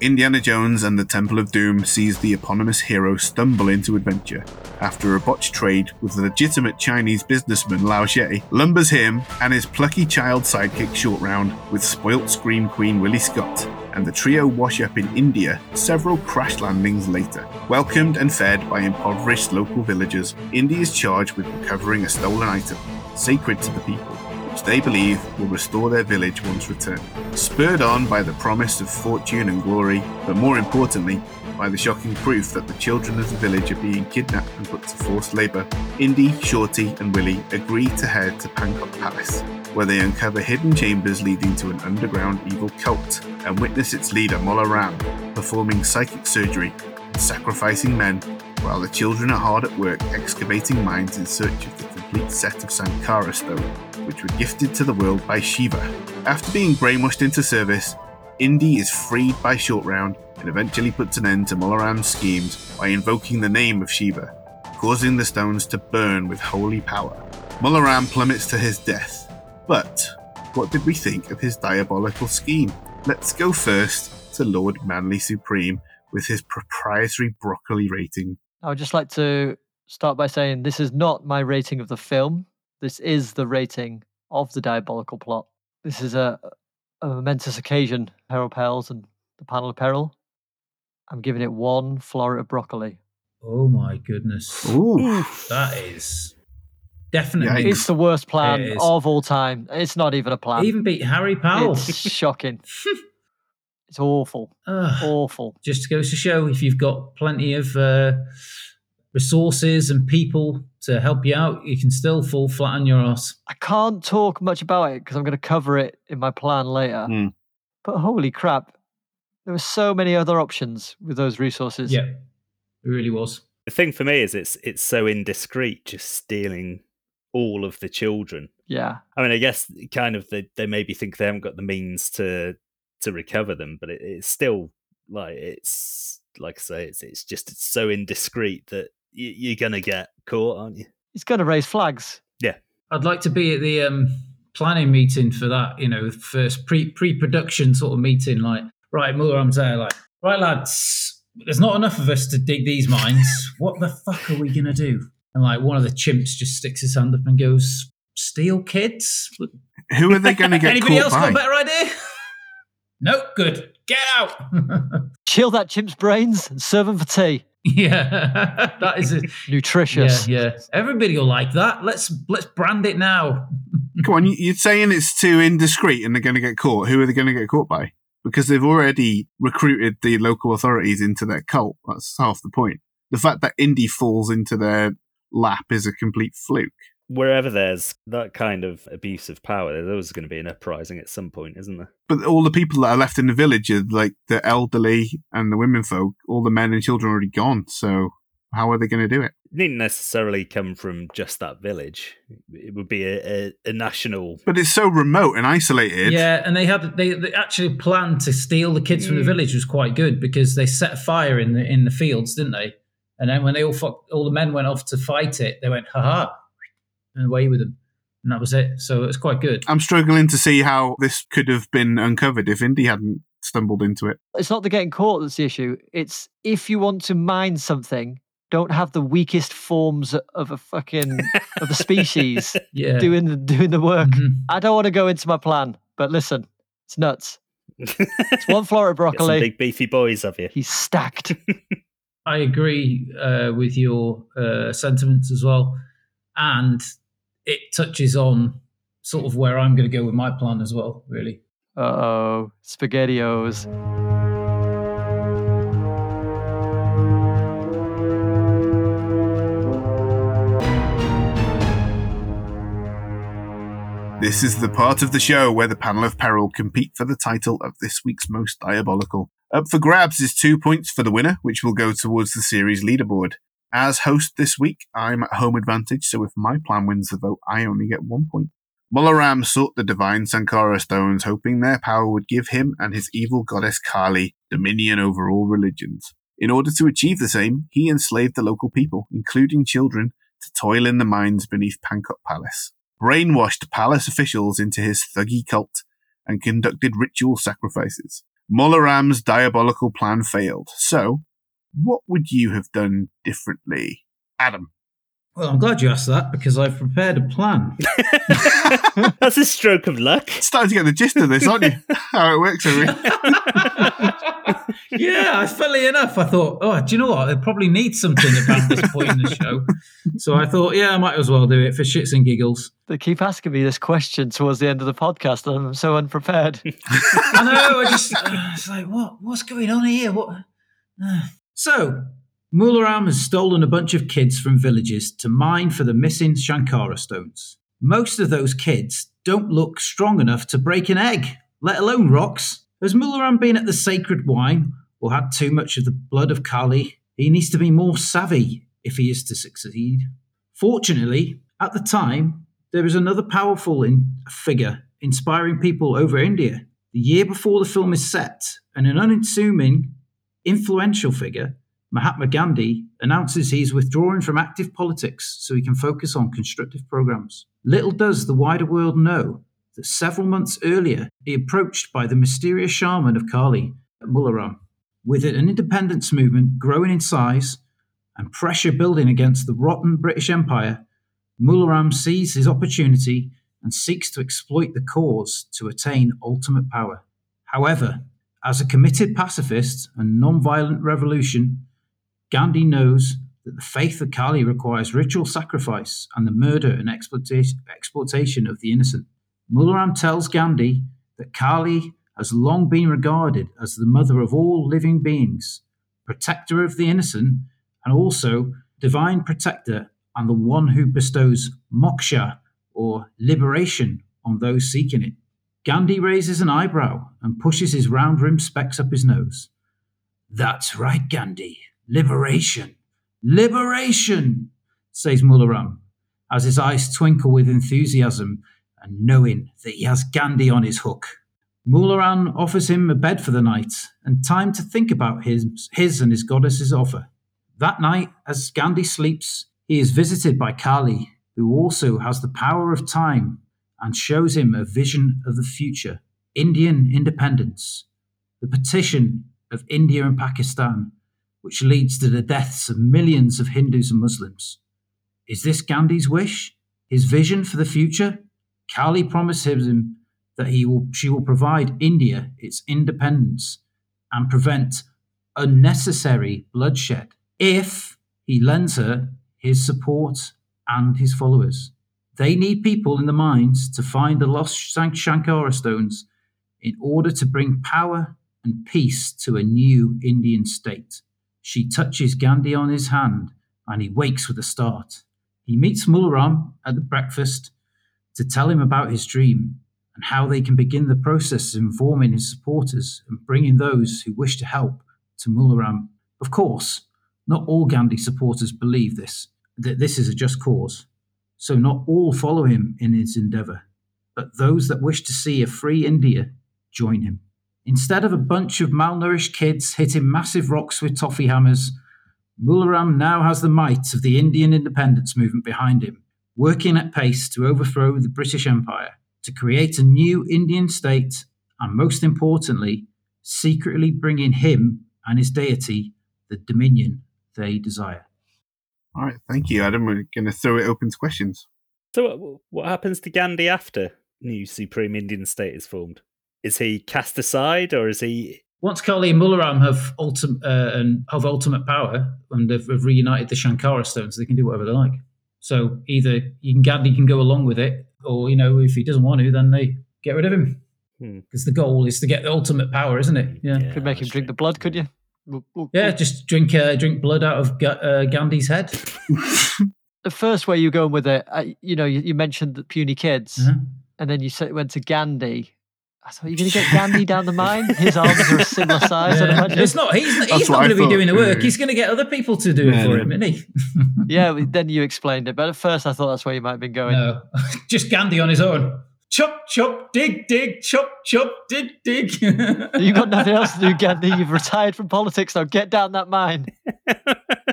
Indiana Jones and the Temple of Doom sees the eponymous hero stumble into adventure. After a botched trade with the legitimate Chinese businessman Lao Che lumbers him and his plucky child sidekick Short Round with spoilt Scream Queen Willie Scott, and the trio wash up in India several crash landings later. Welcomed and fed by impoverished local villagers, Indy is charged with recovering a stolen item, sacred to the people which they believe will restore their village once returned. Spurred on by the promise of fortune and glory, but more importantly, by the shocking proof that the children of the village are being kidnapped and put to forced labour, Indy, Shorty, and Willie agree to head to Pankot Palace, where they uncover hidden chambers leading to an underground evil cult and witness its leader Mola Ram performing psychic surgery and sacrificing men while the children are hard at work excavating mines in search of the complete set of Sankara stone, which were gifted to the world by Shiva. After being brainwashed into service, Indy is freed by Short Round and eventually puts an end to Molaram's schemes by invoking the name of Shiva, causing the stones to burn with holy power. Molaram plummets to his death. But what did we think of his diabolical scheme? Let's go first to Lord Manly Supreme with his proprietary broccoli rating. I would just like to start by saying this is not my rating of the film. This is the rating of the diabolical plot. This is a, a momentous occasion, Harold Pels and the panel of peril. I'm giving it one Florida broccoli. Oh my goodness. Ooh. That is definitely. Yikes. It's the worst plan of all time. It's not even a plan. Even beat Harry Powell. It's *laughs* shocking. it's awful. Ugh. Awful. just goes to show if you've got plenty of uh, resources and people to help you out, you can still fall flat on your ass. I can't talk much about it because I'm going to cover it in my plan later. Hmm. But holy crap, there were so many other options with those resources. Yeah, it really was. The thing for me is it's it's so indiscreet just stealing all of the children. Yeah. I mean, I guess kind of they, they maybe think they haven't got the means to to recover them, but it, it's still like it's like I say, it's it's just it's so indiscreet that you, you're gonna get caught, aren't you? He's going to raise flags. Yeah, I'd like to be at the um, planning meeting for that, you know, first pre pre production sort of meeting. Like, right, Mulram's there, like, right, lads, there's not enough of us to dig these mines. what the fuck are we going to do? And like, one of the chimps just sticks his hand up and goes, Steal kids? Who are they going to get Anybody else by? got a better idea? *laughs* nope, good. Get out. *laughs* Chill that chimp's brains and serve him for tea. Yeah, *laughs* that is it. Nutritious. Yeah, yeah. Everybody will like that. Let's let's brand it now. *laughs* Come on, you- you're saying it's too indiscreet and they're going to get caught. Who are they going to get caught by? Because they've already recruited the local authorities into their cult. That's half the point. The fact that Indy falls into their lap is a complete fluke. Wherever there's that kind of abuse of power, there's always going to be an uprising at some point, isn't there? But all the people that are left in the village are like the elderly and the women folk. All the men and children are already gone. So how are they going to do it? It needn't necessarily come from just that village. It would be a, a, a national. But it's so remote and isolated. Yeah, and they had they, they actually planned to steal the kids from the Mm. village was quite good because they set a fire in the in the fields, didn't they? And then when they all fuck, all the men went off to fight it, they went ha ha, and away with them, and that was it. So it was quite good. I'm struggling to see how this could have been uncovered if Indy hadn't stumbled into it. It's not the getting caught that's the issue. It's if you want to mine something, don't have the weakest forms of a fucking of a *laughs* species Yeah. doing the doing the work. Mhm. I don't want to go into my plan, but listen, it's nuts. It's one Florida Got *laughs* some broccoli. big beefy boys, have you? He's stacked. *laughs* I agree uh, with your uh, sentiments as well, and it touches on sort of where I'm going to go with my plan as well. Really. Uh oh, spaghettios. This is the part of the show where the panel of peril compete for the title of this week's most diabolical. Up for grabs is two points for the winner, which will go towards the series leaderboard. As host this week, I'm at home advantage, so if my plan wins the vote, I only get one point. Mularam sought the divine Sankara stones, hoping their power would give him and his evil goddess Kali dominion over all religions. In order to achieve the same, he enslaved the local people, including children, to toil in the mines beneath Pankot Palace, brainwashed palace officials into his Thuggee cult, and conducted ritual sacrifices. Mularam's diabolical plan failed. So, what would you have done differently? Adam. Well, I'm glad you asked that because I've prepared a plan. That's a stroke of luck. Starting to get the gist of this, aren't you? How it works, Henry. yeah, funnily enough, I thought, oh, do you know what? I probably need something about this point in the show. So I thought, yeah, I might as well do it for shits and giggles. They keep asking me this question towards the end of the podcast, and I'm so unprepared. I know. I just, uh, it's like, what? What's going on here? What? Uh. So, Mularam has stolen a bunch of kids from villages to mine for the missing Shankara stones. Most of those kids don't look strong enough to break an egg, let alone rocks. Has Mularam been at the sacred wine or had too much of the blood of Kali? He needs to be more savvy if he is to succeed. Fortunately, at the time, there was another powerful in- figure inspiring people over India. The year before the film is set, and an unassuming, influential figure, Mahatma Gandhi, announces he is withdrawing from active politics so he can focus on constructive programs. Little does the wider world know that several months earlier, he approached by the mysterious shaman of Kali at Mularam. With an independence movement growing in size and pressure building against the rotten British Empire, Mularam sees his opportunity and seeks to exploit the cause to attain ultimate power. However, as a committed pacifist and non-violent revolution, Gandhi knows that the faith of Kali requires ritual sacrifice and the murder and exploitation of the innocent. Mularam tells Gandhi that Kali has long been regarded as the mother of all living beings, protector of the innocent, and also divine protector and the one who bestows moksha or liberation on those seeking it. Gandhi raises an eyebrow and pushes his round rimmed specs up his nose. That's right, Gandhi. Liberation. Liberation, says Mullaram, as his eyes twinkle with enthusiasm and knowing that he has Gandhi on his hook. Mularam offers him a bed for the night and time to think about his, his and his goddess's offer. That night, as Gandhi sleeps, he is visited by Kali, who also has the power of time and shows him a vision of the future Indian independence, the partition of India and Pakistan, which leads to the deaths of millions of Hindus and Muslims. Is this Gandhi's wish? His vision for the future? Kali promises him that he will, she will provide India its independence and prevent unnecessary bloodshed if he lends her his support and his followers. They need people in the mines to find the lost Shankara stones in order to bring power and peace to a new Indian state. She touches Gandhi on his hand and he wakes with a start. He meets Mularam at the breakfast to tell him about his dream and how they can begin the process of informing his supporters and bringing those who wish to help to Mularam. Of course, not all Gandhi supporters believe this, that this is a just cause, so not all follow him in his endeavour, but those that wish to see a free India join him. Instead of a bunch of malnourished kids hitting massive rocks with toffee hammers, Mularam now has the might of the Indian independence movement behind him, working at pace to overthrow the British Empire, to create a new Indian state, and most importantly, secretly bringing him and his deity the dominion they desire. All right, thank you, Adam. We're going to throw it open to questions. So, what happens to Gandhi after new Supreme Indian State is formed? Is he cast aside, or is he? Once Kali and Mularam have ultimate uh, and have ultimate power and have, have, reunited the Shankara stones, they can do whatever they like. So either you can Gandhi can go along with it, or you know if he doesn't want to, then they get rid of him. Because hmm. the goal is to get the ultimate power, isn't it? Yeah, yeah could make him drink the blood, could you? Yeah, just drink uh, drink blood out of uh, Gandhi's head. *laughs* the first way you're going with it, uh, you know, you, you mentioned the puny kids, uh-huh. and then you said, went to Gandhi. I thought you're going to get Gandhi down the mine. His arms are a similar size, I'd Yeah. It's not. He's, he's not going to be doing the work. He's going to get other people to do it for him, isn't he? Yeah, well, then you explained it. But at first, I thought that's where you might have been going. no, *laughs* just Gandhi on his own. Chop, chop, dig, dig, chop, chop, dig, dig. *laughs* You've got *laughs* nothing else to do, Gandhi. You've retired from politics now. Get down that mine.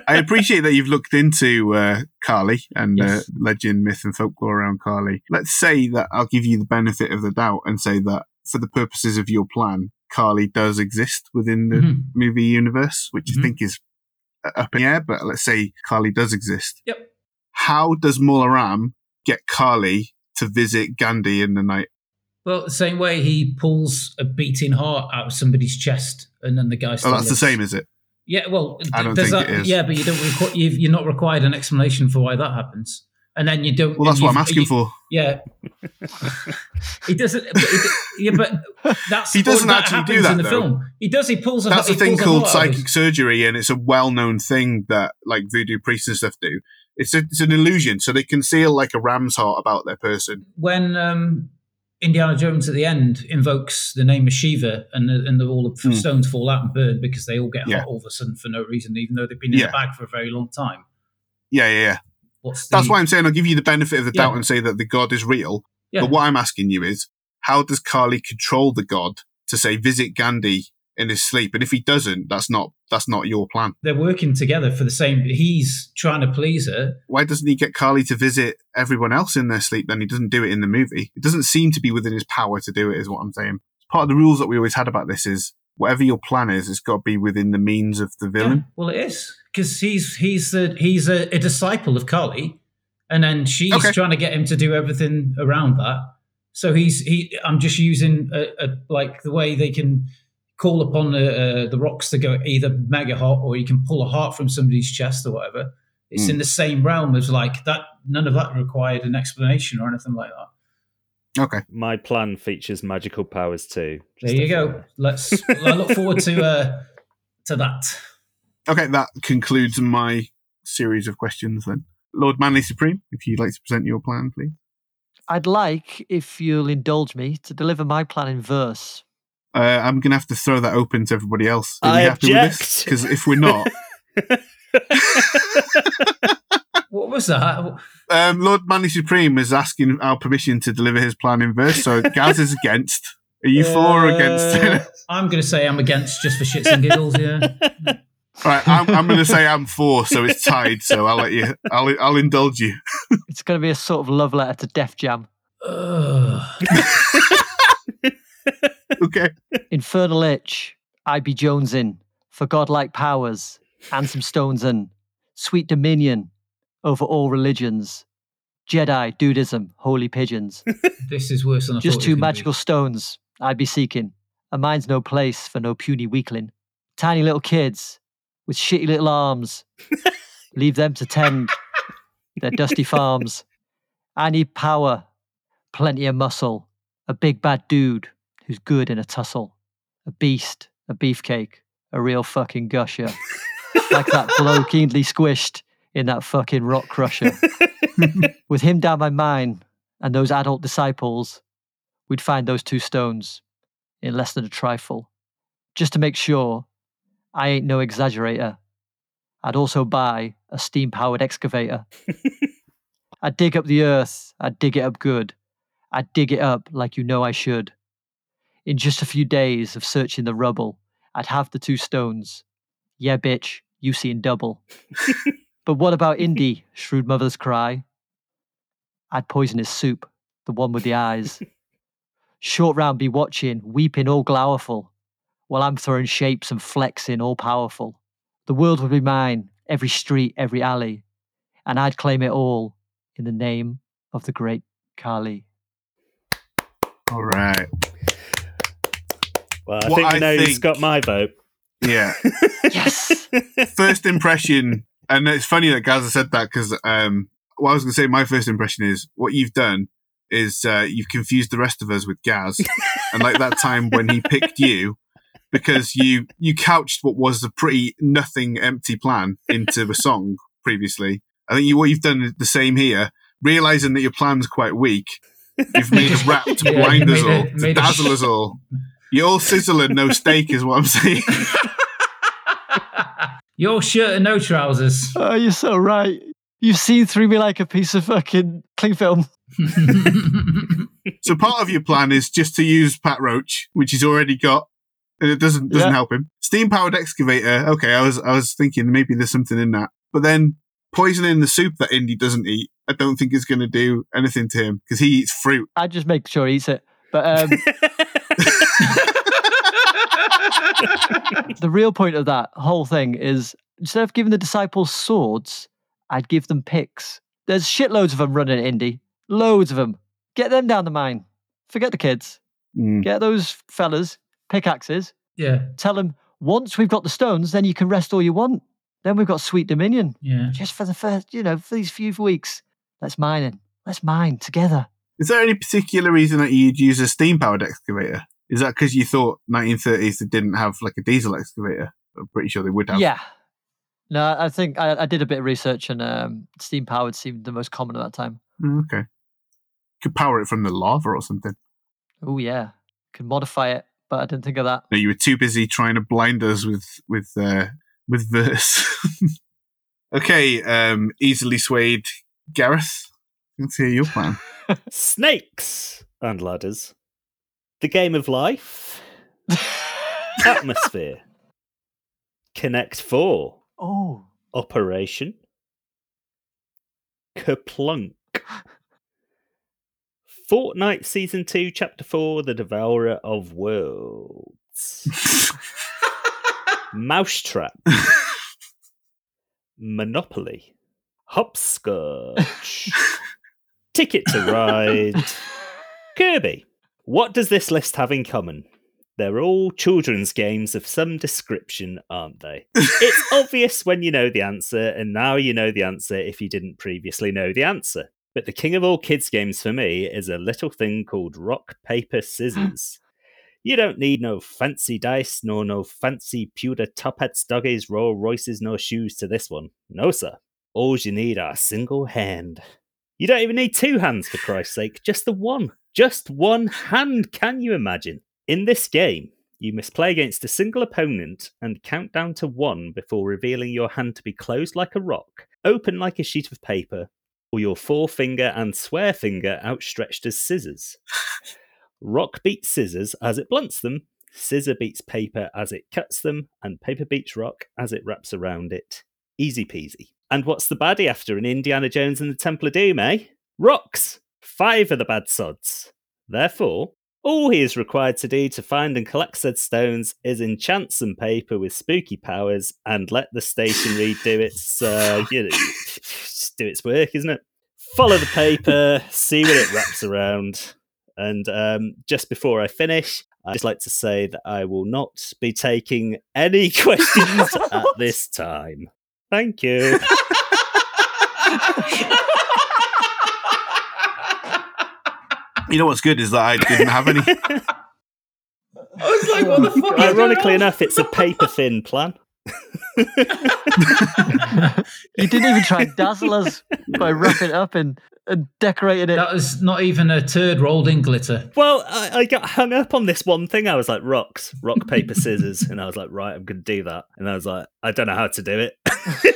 I appreciate that you've looked into uh, Kali and Yes. uh, legend, myth, and folklore around Kali. Let's say that I'll give you the benefit of the doubt and say that for the purposes of your plan, Kali does exist within the Mhm. movie universe, which Mhm. I think is uh, up in the air, but let's say Kali does exist. Yep. How does Mularam get Kali to visit Gandhi in the night? Well, the same way he pulls a beating heart out of somebody's chest, and then the guy. Oh, Still that's the same, is it? Yeah, well, I don't think that, it is. Yeah, but you don't. Requ- you've, you're not required an explanation for why that happens, and then you don't. Well, that's what I'm asking you- for. Yeah, *laughs* he doesn't. But he, yeah, but that's *laughs* He doesn't that actually do that, in the though. film. He does. He pulls a. That's a thing called heart out of his- psychic surgery, and it's a well-known thing that like voodoo priests and stuff do. It's a, it's an illusion, so they conceal like a ram's heart about their person. when um, Indiana Jones at the end invokes the name of Shiva, and the, and the, all the Hmm. stones fall out and burn because they all get Yeah. hot all of a sudden for no reason, even though they've been in Yeah. the bag for a very long time. Yeah, yeah, yeah. What's the, That's why I'm saying I'll give you the benefit of the Yeah. doubt and say that the god is real. But what I'm asking you is, how does Kali control the god to say visit Gandhi in his sleep? And if he doesn't, that's not that's not your plan. they're working together for the same. He's trying to please her. Why doesn't he get Kali to visit everyone else in their sleep? Then he doesn't do it in the movie. It doesn't seem to be within his power to do it. Is what I'm saying. Part of the rules that we always had about this is whatever your plan is, it's got to be within the means of the villain. Yeah, well, it is because he's he's the he's a, a disciple of Kali, and then she's Okay. trying to get him to do everything around that. So he's he. I'm just using a, a, like the way they can call upon the uh, the rocks to go either mega hot or you can pull a heart from somebody's chest or whatever. It's Mm. in the same realm as like that. None of that required an explanation or anything like that. Okay. My plan features magical powers too. There you go. FYI. Let's. I look forward to uh, to that. Okay, that concludes my series of questions then. Lord Manly Supreme, if you'd like to present your plan, please. I'd like, if you'll indulge me, to deliver my plan in verse. Uh, I'm going to have to throw that open to everybody else. Are I you happy with this? Because if we're not, *laughs* What was that? um, Lord Manly Supreme is asking our permission to deliver his plan in verse. So Gaz is against. Are you for or Uh, against? *laughs* I'm going to say I'm against just for shits and giggles. Yeah. *laughs* right, I'm, I'm going to say I'm for, so it's tied. So I'll let you. I'll I'll indulge you. It's going to be a sort of love letter to Def Jam. Ugh. *laughs* Okay. Infernal Itch, I'd be Jones in, for godlike powers, and some stones in, sweet dominion over all religions, Jedi, Dudeism, holy pigeons. *laughs* this is worse than I Just two was gonna magical stones I'd be seeking. A mind's no place for no puny weakling. Tiny little kids with shitty little arms. *laughs* Leave them to tend their dusty farms. I need power, plenty of muscle, a big bad dude who's good in a tussle, a beast, a beefcake, a real fucking gusher. like that bloke *laughs* easily squished in that fucking rock crusher. *laughs* With him down my mine and those adult disciples, we'd find those two stones in less than a trifle. Just to make sure I ain't no exaggerator, I'd also buy a steam powered excavator. *laughs* I'd dig up the earth, I'd dig it up good. I'd dig it up like you know I should. In just a few days of searching the rubble, I'd have the two stones. Yeah, bitch, you seen double. but what about Indy? *laughs* Shrewd mothers cry. I'd poison his soup, the one with the eyes. Short round be watching, weeping all glowerful, while I'm throwing shapes and flexing all powerful. The world would be mine, every street, every alley, and I'd claim it all in the name of the great Kali. All right. Well, I What think I we know who's think- got my vote. Yeah. *laughs* Yes! first impression, and it's funny that Gaza said that because um, what I was going to say, my first impression is what you've done is uh, you've confused the rest of us with Gaz, and like that time when he picked you because you you couched what was a pretty nothing empty plan into a song previously. I think you what you've done the same here, realizing that your plan's quite weak. You've made us *laughs* rap to Yeah, blind us all, to made a dazzle us all. You're all sizzle and no steak, is what I'm saying. *laughs* Your shirt and no trousers. Oh, you're so right. You've seen through me like a piece of fucking cling film. *laughs* so part of your plan is just to use Pat Roach, which he's already got, and it doesn't doesn't Yeah. help him. Steam powered excavator. Okay, I was I was thinking maybe there's something in that, but then poisoning the soup that Indy doesn't eat, I don't think is going to do anything to him because he eats fruit. I just make sure he eats it. But um, *laughs* *laughs* the real point of that whole thing is instead of giving the disciples swords, I'd give them picks. There's shitloads of them running at Indy. Loads of them. Get them down the mine. Forget the kids. Mm. Get those fellas pickaxes. yeah, Tell them once we've got the stones, then you can rest all you want. Then we've got sweet dominion. yeah. Just for the first, you know, for these few weeks. Let's mine it. Let's mine together. Is there any particular reason that you'd use a steam powered excavator? Is that because you thought 1930s they didn't have like a diesel excavator? I'm pretty sure they would have. Yeah. No, I think I, I did a bit of research and um, steam powered seemed the most common at that time. Mm, Okay. Could power it from the lava or something. Oh yeah, could modify it, but I didn't think of that. No, you were too busy trying to blind us with with uh, with verse. *laughs* okay, um, easily swayed Gareth. Let's hear your plan. *laughs* Snakes and ladders. The game of life. *laughs* Atmosfear. Connect 4. oh, Operation. Kerplunk. Fortnite Season 2, Chapter 4 The Devourer of Worlds. *laughs* Mousetrap. Monopoly. Hopscotch. *laughs* Ticket to Ride. Kirby. What does this list have in common? They're all children's games of some description, aren't they? *laughs* it's obvious when you know the answer, and now you know the answer if you didn't previously know the answer. But the king of all kids' games for me is a little thing called rock, paper, scissors. *gasps* You don't need no fancy dice, nor no fancy pewter top hats, doggies, Rolls Royces, nor shoes to this one. No, sir. All you need are a single hand. You don't even need two hands, for Christ's sake, just the one. Just one hand, can you imagine? In this game, you must play against a single opponent and count down to one before revealing your hand to be closed like a rock, open like a sheet of paper, or your forefinger and swear finger outstretched as scissors. *laughs* Rock beats scissors as it blunts them, scissor beats paper as it cuts them, and paper beats rock as it wraps around it. Easy peasy. And what's the baddie after an Indiana Jones and the Temple of Doom, eh? Rocks! Five of the bad sods. Therefore, all he is required to do to find and collect said stones is enchant some paper with spooky powers and let the stationery do its, *laughs* uh, you know, do its work, isn't it? Follow the paper, see what it wraps around. And um, just before I finish, I'd just like to say that I will not be taking any *laughs* questions at *laughs* this time. Thank you. You know what's good is that I didn't have any. *laughs* I was like, what the fuck? is Ironically going on? enough, it's a paper thin plan. *laughs* you didn't even try and dazzle us by wrapping it up and, and decorating it. that was not even a turd rolled in glitter. Well, I, I got hung up on this one thing. I was like, rocks, rock, paper, scissors. And I was like, right, I'm going to do that. And I was like, I don't know how to do it. *laughs*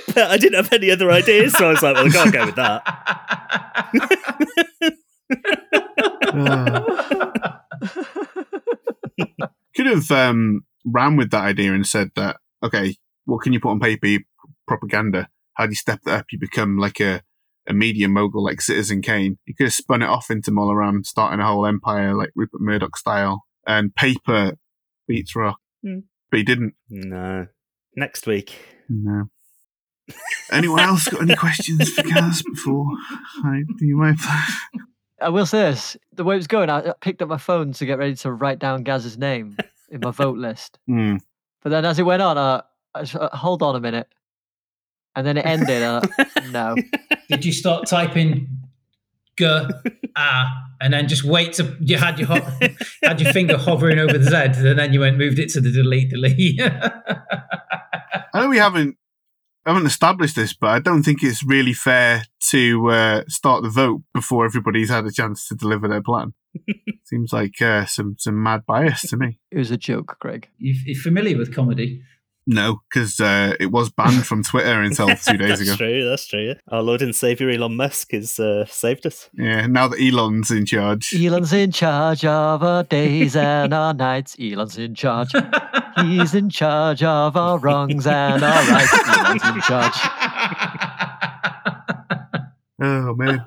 but I didn't have any other ideas. So I was like, well, I can't go with that. *laughs* Could have um, ran with that idea and said that, okay, what can you put on paper? Propaganda. How do you step that up? You become like a, a media mogul like Citizen Kane. You could have spun it off into Molaram, starting a whole empire like Rupert Murdoch style. And paper beats rock. Hmm. But he didn't. No. Next week. No. Anyone else got any questions for Gaz before I do my *laughs* plan? I will say this: the way it was going, I I picked up my phone to get ready to write down Gaz's name in my vote list. *laughs* Hmm. But then, as it went on, uh, I just, uh, hold on a minute, and then it ended. Uh, *laughs* no, Did you start typing g ah and then just wait to you had your ho- *laughs* had your finger hovering over the Z and then you went moved it to the delete delete. I know we haven't I haven't established this, but I don't think it's really fair to uh, start the vote before everybody's had a chance to deliver their plan. *laughs* Seems like uh, some some mad bias to me. It was a joke, Greg. You, you're familiar with comedy? No, because uh, it was banned from Twitter until *laughs* two days that's ago. true. That's true. Our Lord and Savior Elon Musk has uh, saved us. Yeah, now that Elon's in charge. Elon's in charge of our days and our nights. Elon's in charge. *laughs* He's in charge of our wrongs and our rights. Elon's in charge. *laughs* Oh man,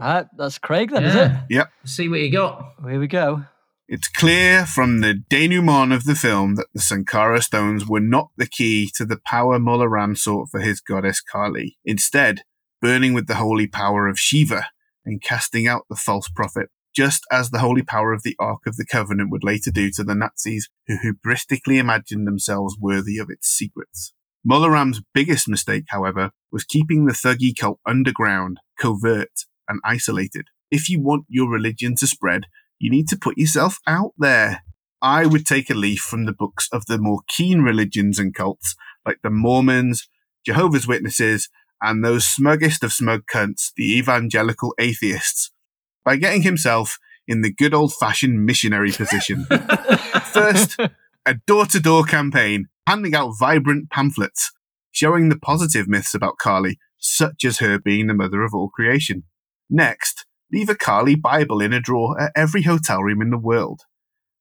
Right, that's Craig then, is it? Yep. See what you got. Here we go. it's clear from the denouement of the film that the Sankara stones were not the key to the power Molaram sought for his goddess Kali. Instead, burning with the holy power of Shiva and casting out the false prophet, just as the holy power of the Ark of the Covenant would later do to the Nazis who hubristically imagined themselves worthy of its secrets. Mola Ram's biggest mistake, however, was keeping the Thuggee cult underground, covert, and isolated. If you want your religion to spread, you need to put yourself out there. I would take a leaf from the books of the more keen religions and cults, like the Mormons, Jehovah's Witnesses, and those smuggest of smug cunts, the evangelical atheists, by getting himself in the good old fashioned missionary position. First, a door to door campaign, handing out vibrant pamphlets showing the positive myths about Kali, such as her being the mother of all creation. Next, leave a Kali Bible in a drawer at every hotel room in the world.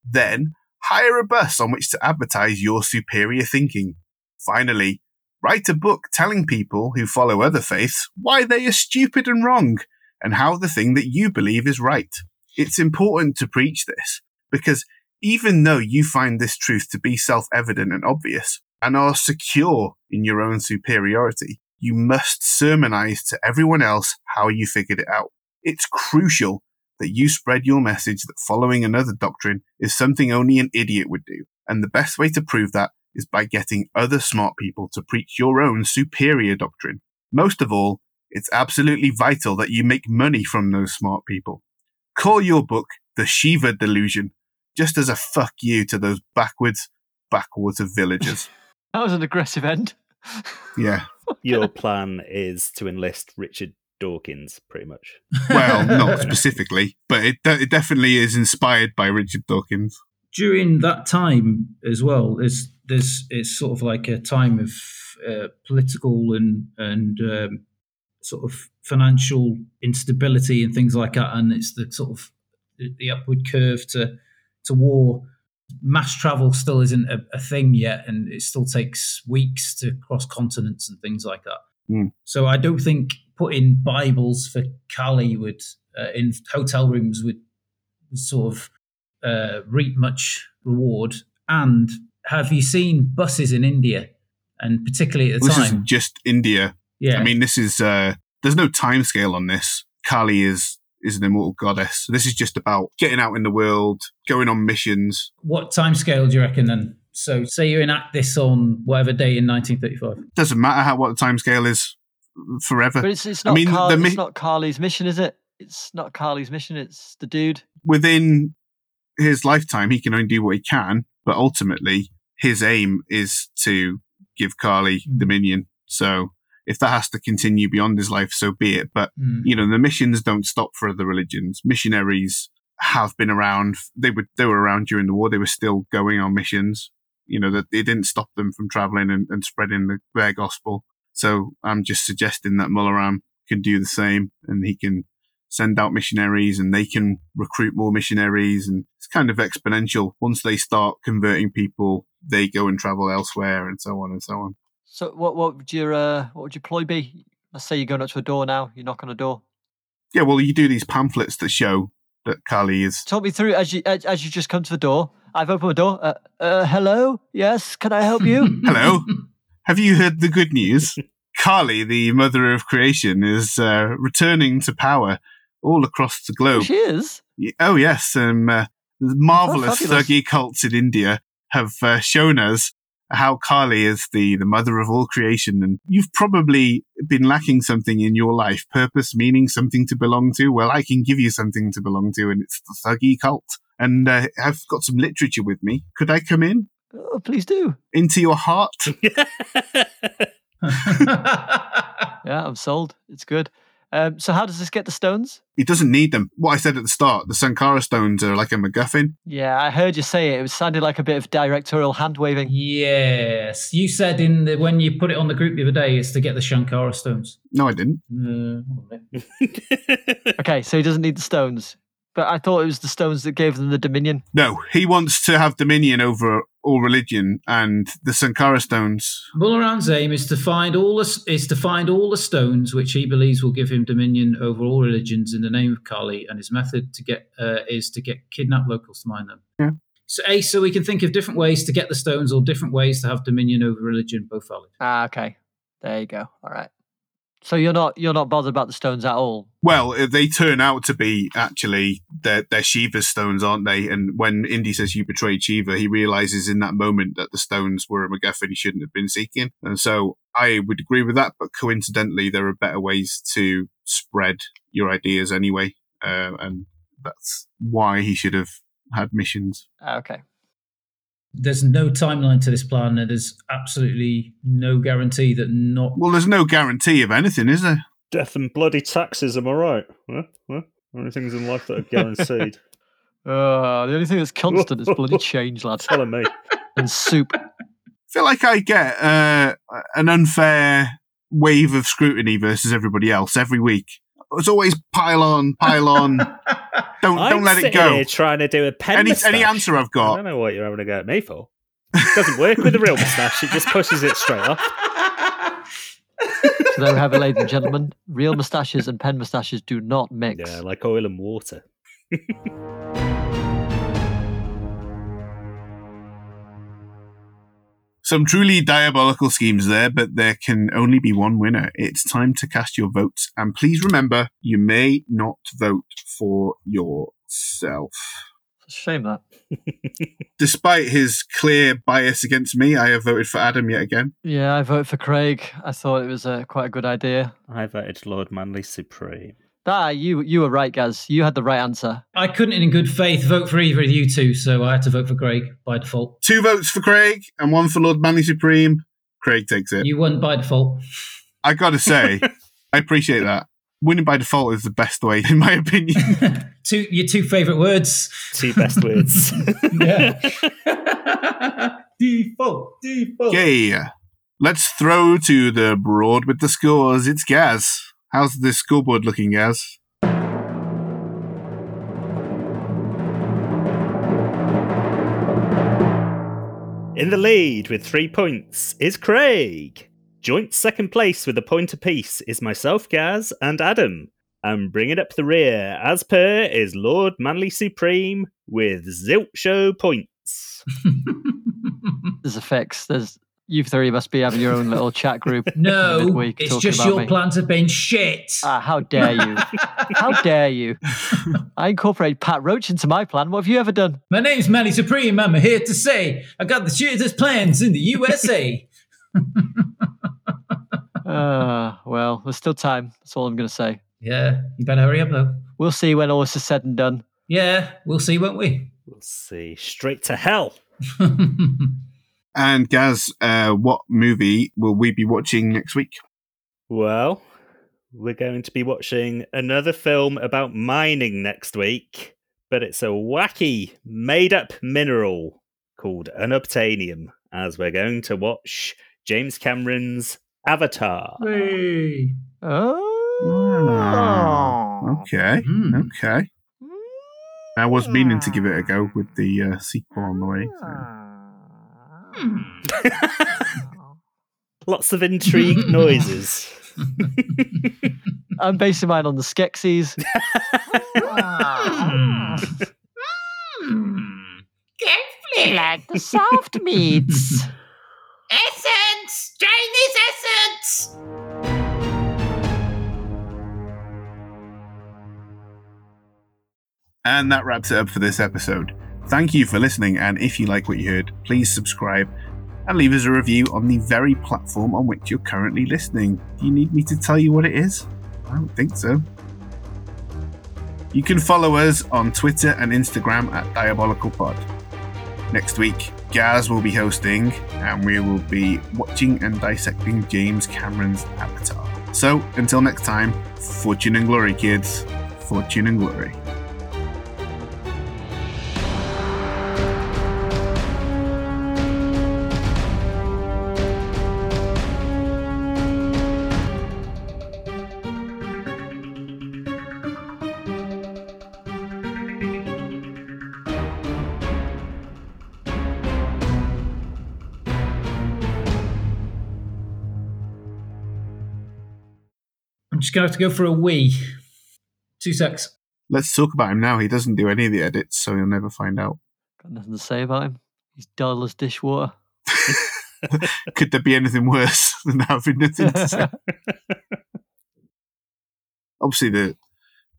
Then, hire a bus on which to advertise your superior thinking. Finally, write a book telling people who follow other faiths why they are stupid and wrong and how the thing that you believe is right. It's important to preach this because even though you find this truth to be self evident and obvious and are secure in your own superiority, you must sermonize to everyone else how you figured it out. It's crucial that you spread your message that following another doctrine is something only an idiot would do. And the best way to prove that is by getting other smart people to preach your own superior doctrine. Most of all, it's absolutely vital that you make money from those smart people. Call your book The Shiva Delusion, just as a fuck you to those backwards, backwater villagers. *laughs* That was an aggressive end. yeah. *laughs* Your plan is to enlist Richard Dawkins, pretty much. Well, not *laughs* specifically, but it, de- it definitely is inspired by Richard Dawkins. During that time as well, there's there's it's sort of like a time of uh, political and and um, sort of financial instability and things like that, and it's the sort of the, upward curve to to war. Mass travel still isn't a, a thing yet, and it still takes weeks to cross continents and things like that. Hmm. So I don't think putting Bibles for Kali would uh, in hotel rooms would sort of uh, reap much reward. And have you seen buses in India? And particularly at the This time, isn't just India. Yeah, I mean, this is, uh, there's no time scale on this. Kali is, is an immortal goddess. So this is just about getting out in the world, going on missions. what time scale do you reckon then? So, say you enact this on whatever day in 1935. Doesn't matter how, what the time scale is forever. But it's, it's I not mean, Carl, the it's not Kali's mission, is it? It's not Kali's mission. It's the dude. within his lifetime, he can only do what he can, but ultimately, his aim is to give Kali Mm. dominion. So if that has to continue beyond his life, so be it. But Mm. you know, the missions don't stop for other religions. Missionaries have been around. They were they were around during the war. They were still going on missions. You know that it didn't stop them from traveling and, and spreading the, their gospel. So I'm just suggesting that Mola Ram can do the same, and he can send out missionaries, and they can recruit more missionaries, and it's kind of exponential. Once they start converting people, they go and travel elsewhere, and so on and so on. So what what would your uh, what would your ploy be? Let's say you're going up to a door now. You knock on a door. Yeah, well, you do these pamphlets that show that Kali is Talk me through as you as, as you just come to the door. I've opened the door. Uh, uh, hello. Yes. Can I help you? *laughs* Hello. Have you heard the good news? Kali, the mother of creation, is uh, returning to power all across the globe. she is. Oh, yes. Um, uh, the marvelous fabulous. Thuggee cults in India have uh, shown us how Kali is the, the mother of all creation. And you've probably been lacking something in your life purpose, meaning, something to belong to. Well, I can give you something to belong to, and it's the Thuggee cult. And uh, I've got some literature with me. Could I come in? Oh, please do. Into your heart? *laughs* *laughs* Yeah, I'm sold. It's good. Um, so how does this get the stones? He doesn't need them. What I said at the start, the Sankara stones are like a MacGuffin. Yeah, I heard you say it. It sounded like a bit of directorial hand waving. yes, you said in the when you put it on the group the other day, is to get the Shankara stones. No, I didn't. Uh, hold on a minute. *laughs* Okay, so he doesn't need the stones. But I thought it was the stones that gave them the dominion. No, he wants to have dominion over all religion, and the Sankara stones. Mola Ram's aim is to find all the, is to find all the stones which he believes will give him dominion over all religions in the name of Kali, and his method to get uh, is to get kidnapped locals to mine them. Yeah. So, a so we can think of different ways to get the stones or different ways to have dominion over religion, both valid. Ah, okay. There you go. All right. So you're not you're not bothered about the stones at all. Well, they turn out to be actually they're, they're Shiva's stones, aren't they? And when Indy says you betrayed Shiva, he realizes in that moment that the stones were a MacGuffin he shouldn't have been seeking. And so I would agree with that, but coincidentally, there are better ways to spread your ideas anyway, uh, and that's why he should have had missions. Ah, Okay. There's no timeline to this plan, and there's absolutely no guarantee that not. Well, there's no guarantee of anything, is there? Death and bloody taxes, am I right? Huh? Huh? Only things in life that are guaranteed. *laughs* Uh, the only thing that's constant is bloody *laughs* change, lads. Telling me. *laughs* And soup. I feel like I get uh, an unfair wave of scrutiny versus everybody else every week. It's always pile on, pile on. *laughs* don't I'm don't let it sitting go. Here trying to do a pen Any any answer I've got. I don't know what you're having a go at me for. It doesn't work with the real moustache. It just pushes it straight off. So there we have it, ladies and gentlemen. Real moustaches and pen moustaches do not mix. Yeah, like oil and water. *laughs* Some truly diabolical schemes there, but there can only be one winner. It's time to cast your votes. And please remember, you may not vote for yourself. Shame that. *laughs* Despite his clear bias against me, I have voted for Adam yet again. Yeah, I vote for Craig. I thought it was a quite a good idea. I voted Lord Manly Supreme. That you you were right, Gaz. You had the right answer. I couldn't, in good faith, vote for either of you two, so I had to vote for Craig by default. Two votes for Craig and one for Lord Manly Supreme. Craig takes it. You won by default. I gotta say, *laughs* I appreciate that. Winning by default is the best way, in my opinion. *laughs* two your two favourite words. Two best words. *laughs* Yeah. default, default. Yeah. let's throw to the broad with the scores. It's Gaz. How's the scoreboard looking, Gaz? In the lead with three points is Craig. Joint second place with a point apiece is myself, Gaz, and Adam. And bringing up the rear, as per, is Lord Manly Supreme with Zilt Show points. *laughs* There's a fix. There's you three must be having your own little chat group. no, midweek it's talking just about your me. plans have been shit. Ah, how dare you? *laughs* How dare you? I incorporated Pat Roach into my plan. What have you ever done? My name's Manny Supreme. I'm here to say I got the shittest plans in the USA. Uh, *laughs* *laughs* well, there's still time. That's all I'm going to say. yeah, you better hurry up though. We'll see when all this is said and done. Yeah, we'll see, won't we? We'll see. Straight to hell. And Gaz, uh, what movie will we be watching next week? Well, we're going to be watching another film about mining next week, but it's a wacky, made up mineral called unobtainium, as we're going to watch James Cameron's Avatar. Hey. Oh. Okay, Hmm. okay. I was meaning to give it a go with the uh, sequel on the way. so. Hmm. *laughs* Lots of intrigue *laughs* noises. I'm basing mine on the Skeksis. Hmm. Hmm. like the soft meats. *laughs* Essence! Chinese essence! And that wraps it up for this episode. Thank you for listening, and if you like what you heard, please subscribe and leave us a review on the very platform on which you're currently listening. Do you need me to tell you what it is? I don't think so. You can follow us on Twitter and Instagram at DiabolicalPod. Next week, Gaz will be hosting, and we will be watching and dissecting James Cameron's Avatar. So, until next time, fortune and glory, kids. Fortune and glory. Just going to have to go for a wee. Two secs. Let's talk about him now. He doesn't do any of the edits, so you'll never find out. Got nothing to say about him. He's dull as dishwater. *laughs* Could there be anything worse *laughs* than having nothing to say? *laughs* Obviously, the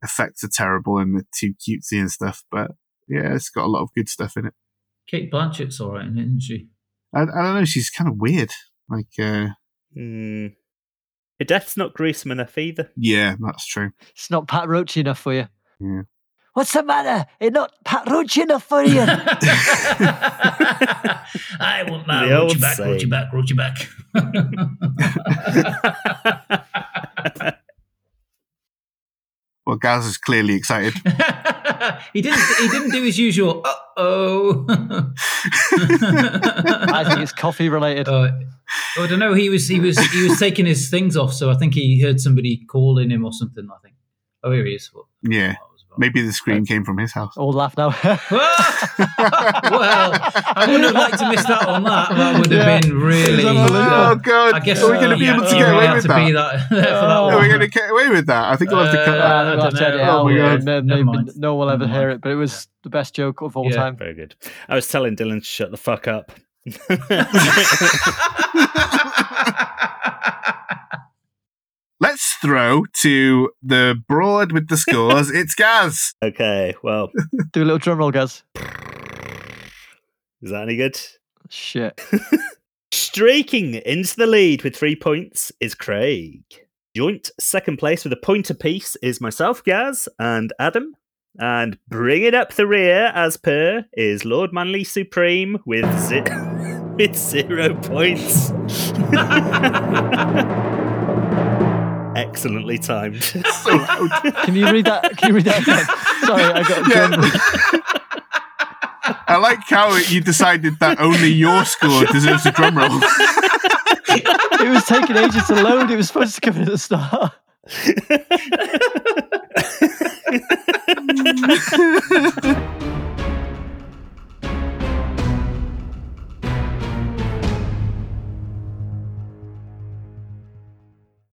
effects are terrible and they're too cutesy and stuff, but yeah, it's got a lot of good stuff in it. Cate Blanchett's all right, in it, isn't she? I, I don't know, she's kind of weird. Like, uh, Hmm. Her death's not gruesome enough either. yeah, that's true. It's not Pat Roach enough for you. Yeah. What's the matter? It's not Pat Roach enough for you. *laughs* *laughs* I want my The roachy back, roachy saying. back, roachy back. *laughs* Well, Gaz is clearly excited. *laughs* he didn't. He didn't do his usual. Uh oh. *laughs* I think it's coffee related. Uh, I don't know. He was. He was. He was taking his things off. So I think he heard somebody calling him or something. I think. Oh, here he is. What- Yeah, what was about. Maybe the scream came from his house. Old laugh now. well, I wouldn't have liked to miss that on that. That would have Yeah. been really. It was unbelievable. Oh, God. I guess Are we going to uh, be able to you get away with that? that *laughs* for that Oh. Are we going to get away with that? I think we'll have to cut Uh, that. I Uh, don't we'll edit it know. out. Oh my God. No, Never maybe mind. no one will ever hear it, but it was the best joke of all Yeah. time. Very good. I was telling Dylan to shut the fuck up. *laughs* *laughs* Let's throw to the broad with the scores. *laughs* it's Gaz. okay, well, *laughs* Do a little drum roll, guys. is that any good? Shit. *laughs* Streaking into the lead with three points is Craig. Joint second place with a point apiece is myself, Gaz, and Adam. And bringing up the rear, as per, is Lord Manly Supreme with, zi- with zero points. Excellently timed. *laughs* So loud. Can you read that? Can you read that again? Sorry, I got Yeah. drum. I like how you decided that only your score deserves a drum roll. *laughs* It was taking ages to load. It was supposed to come in at the start. *laughs*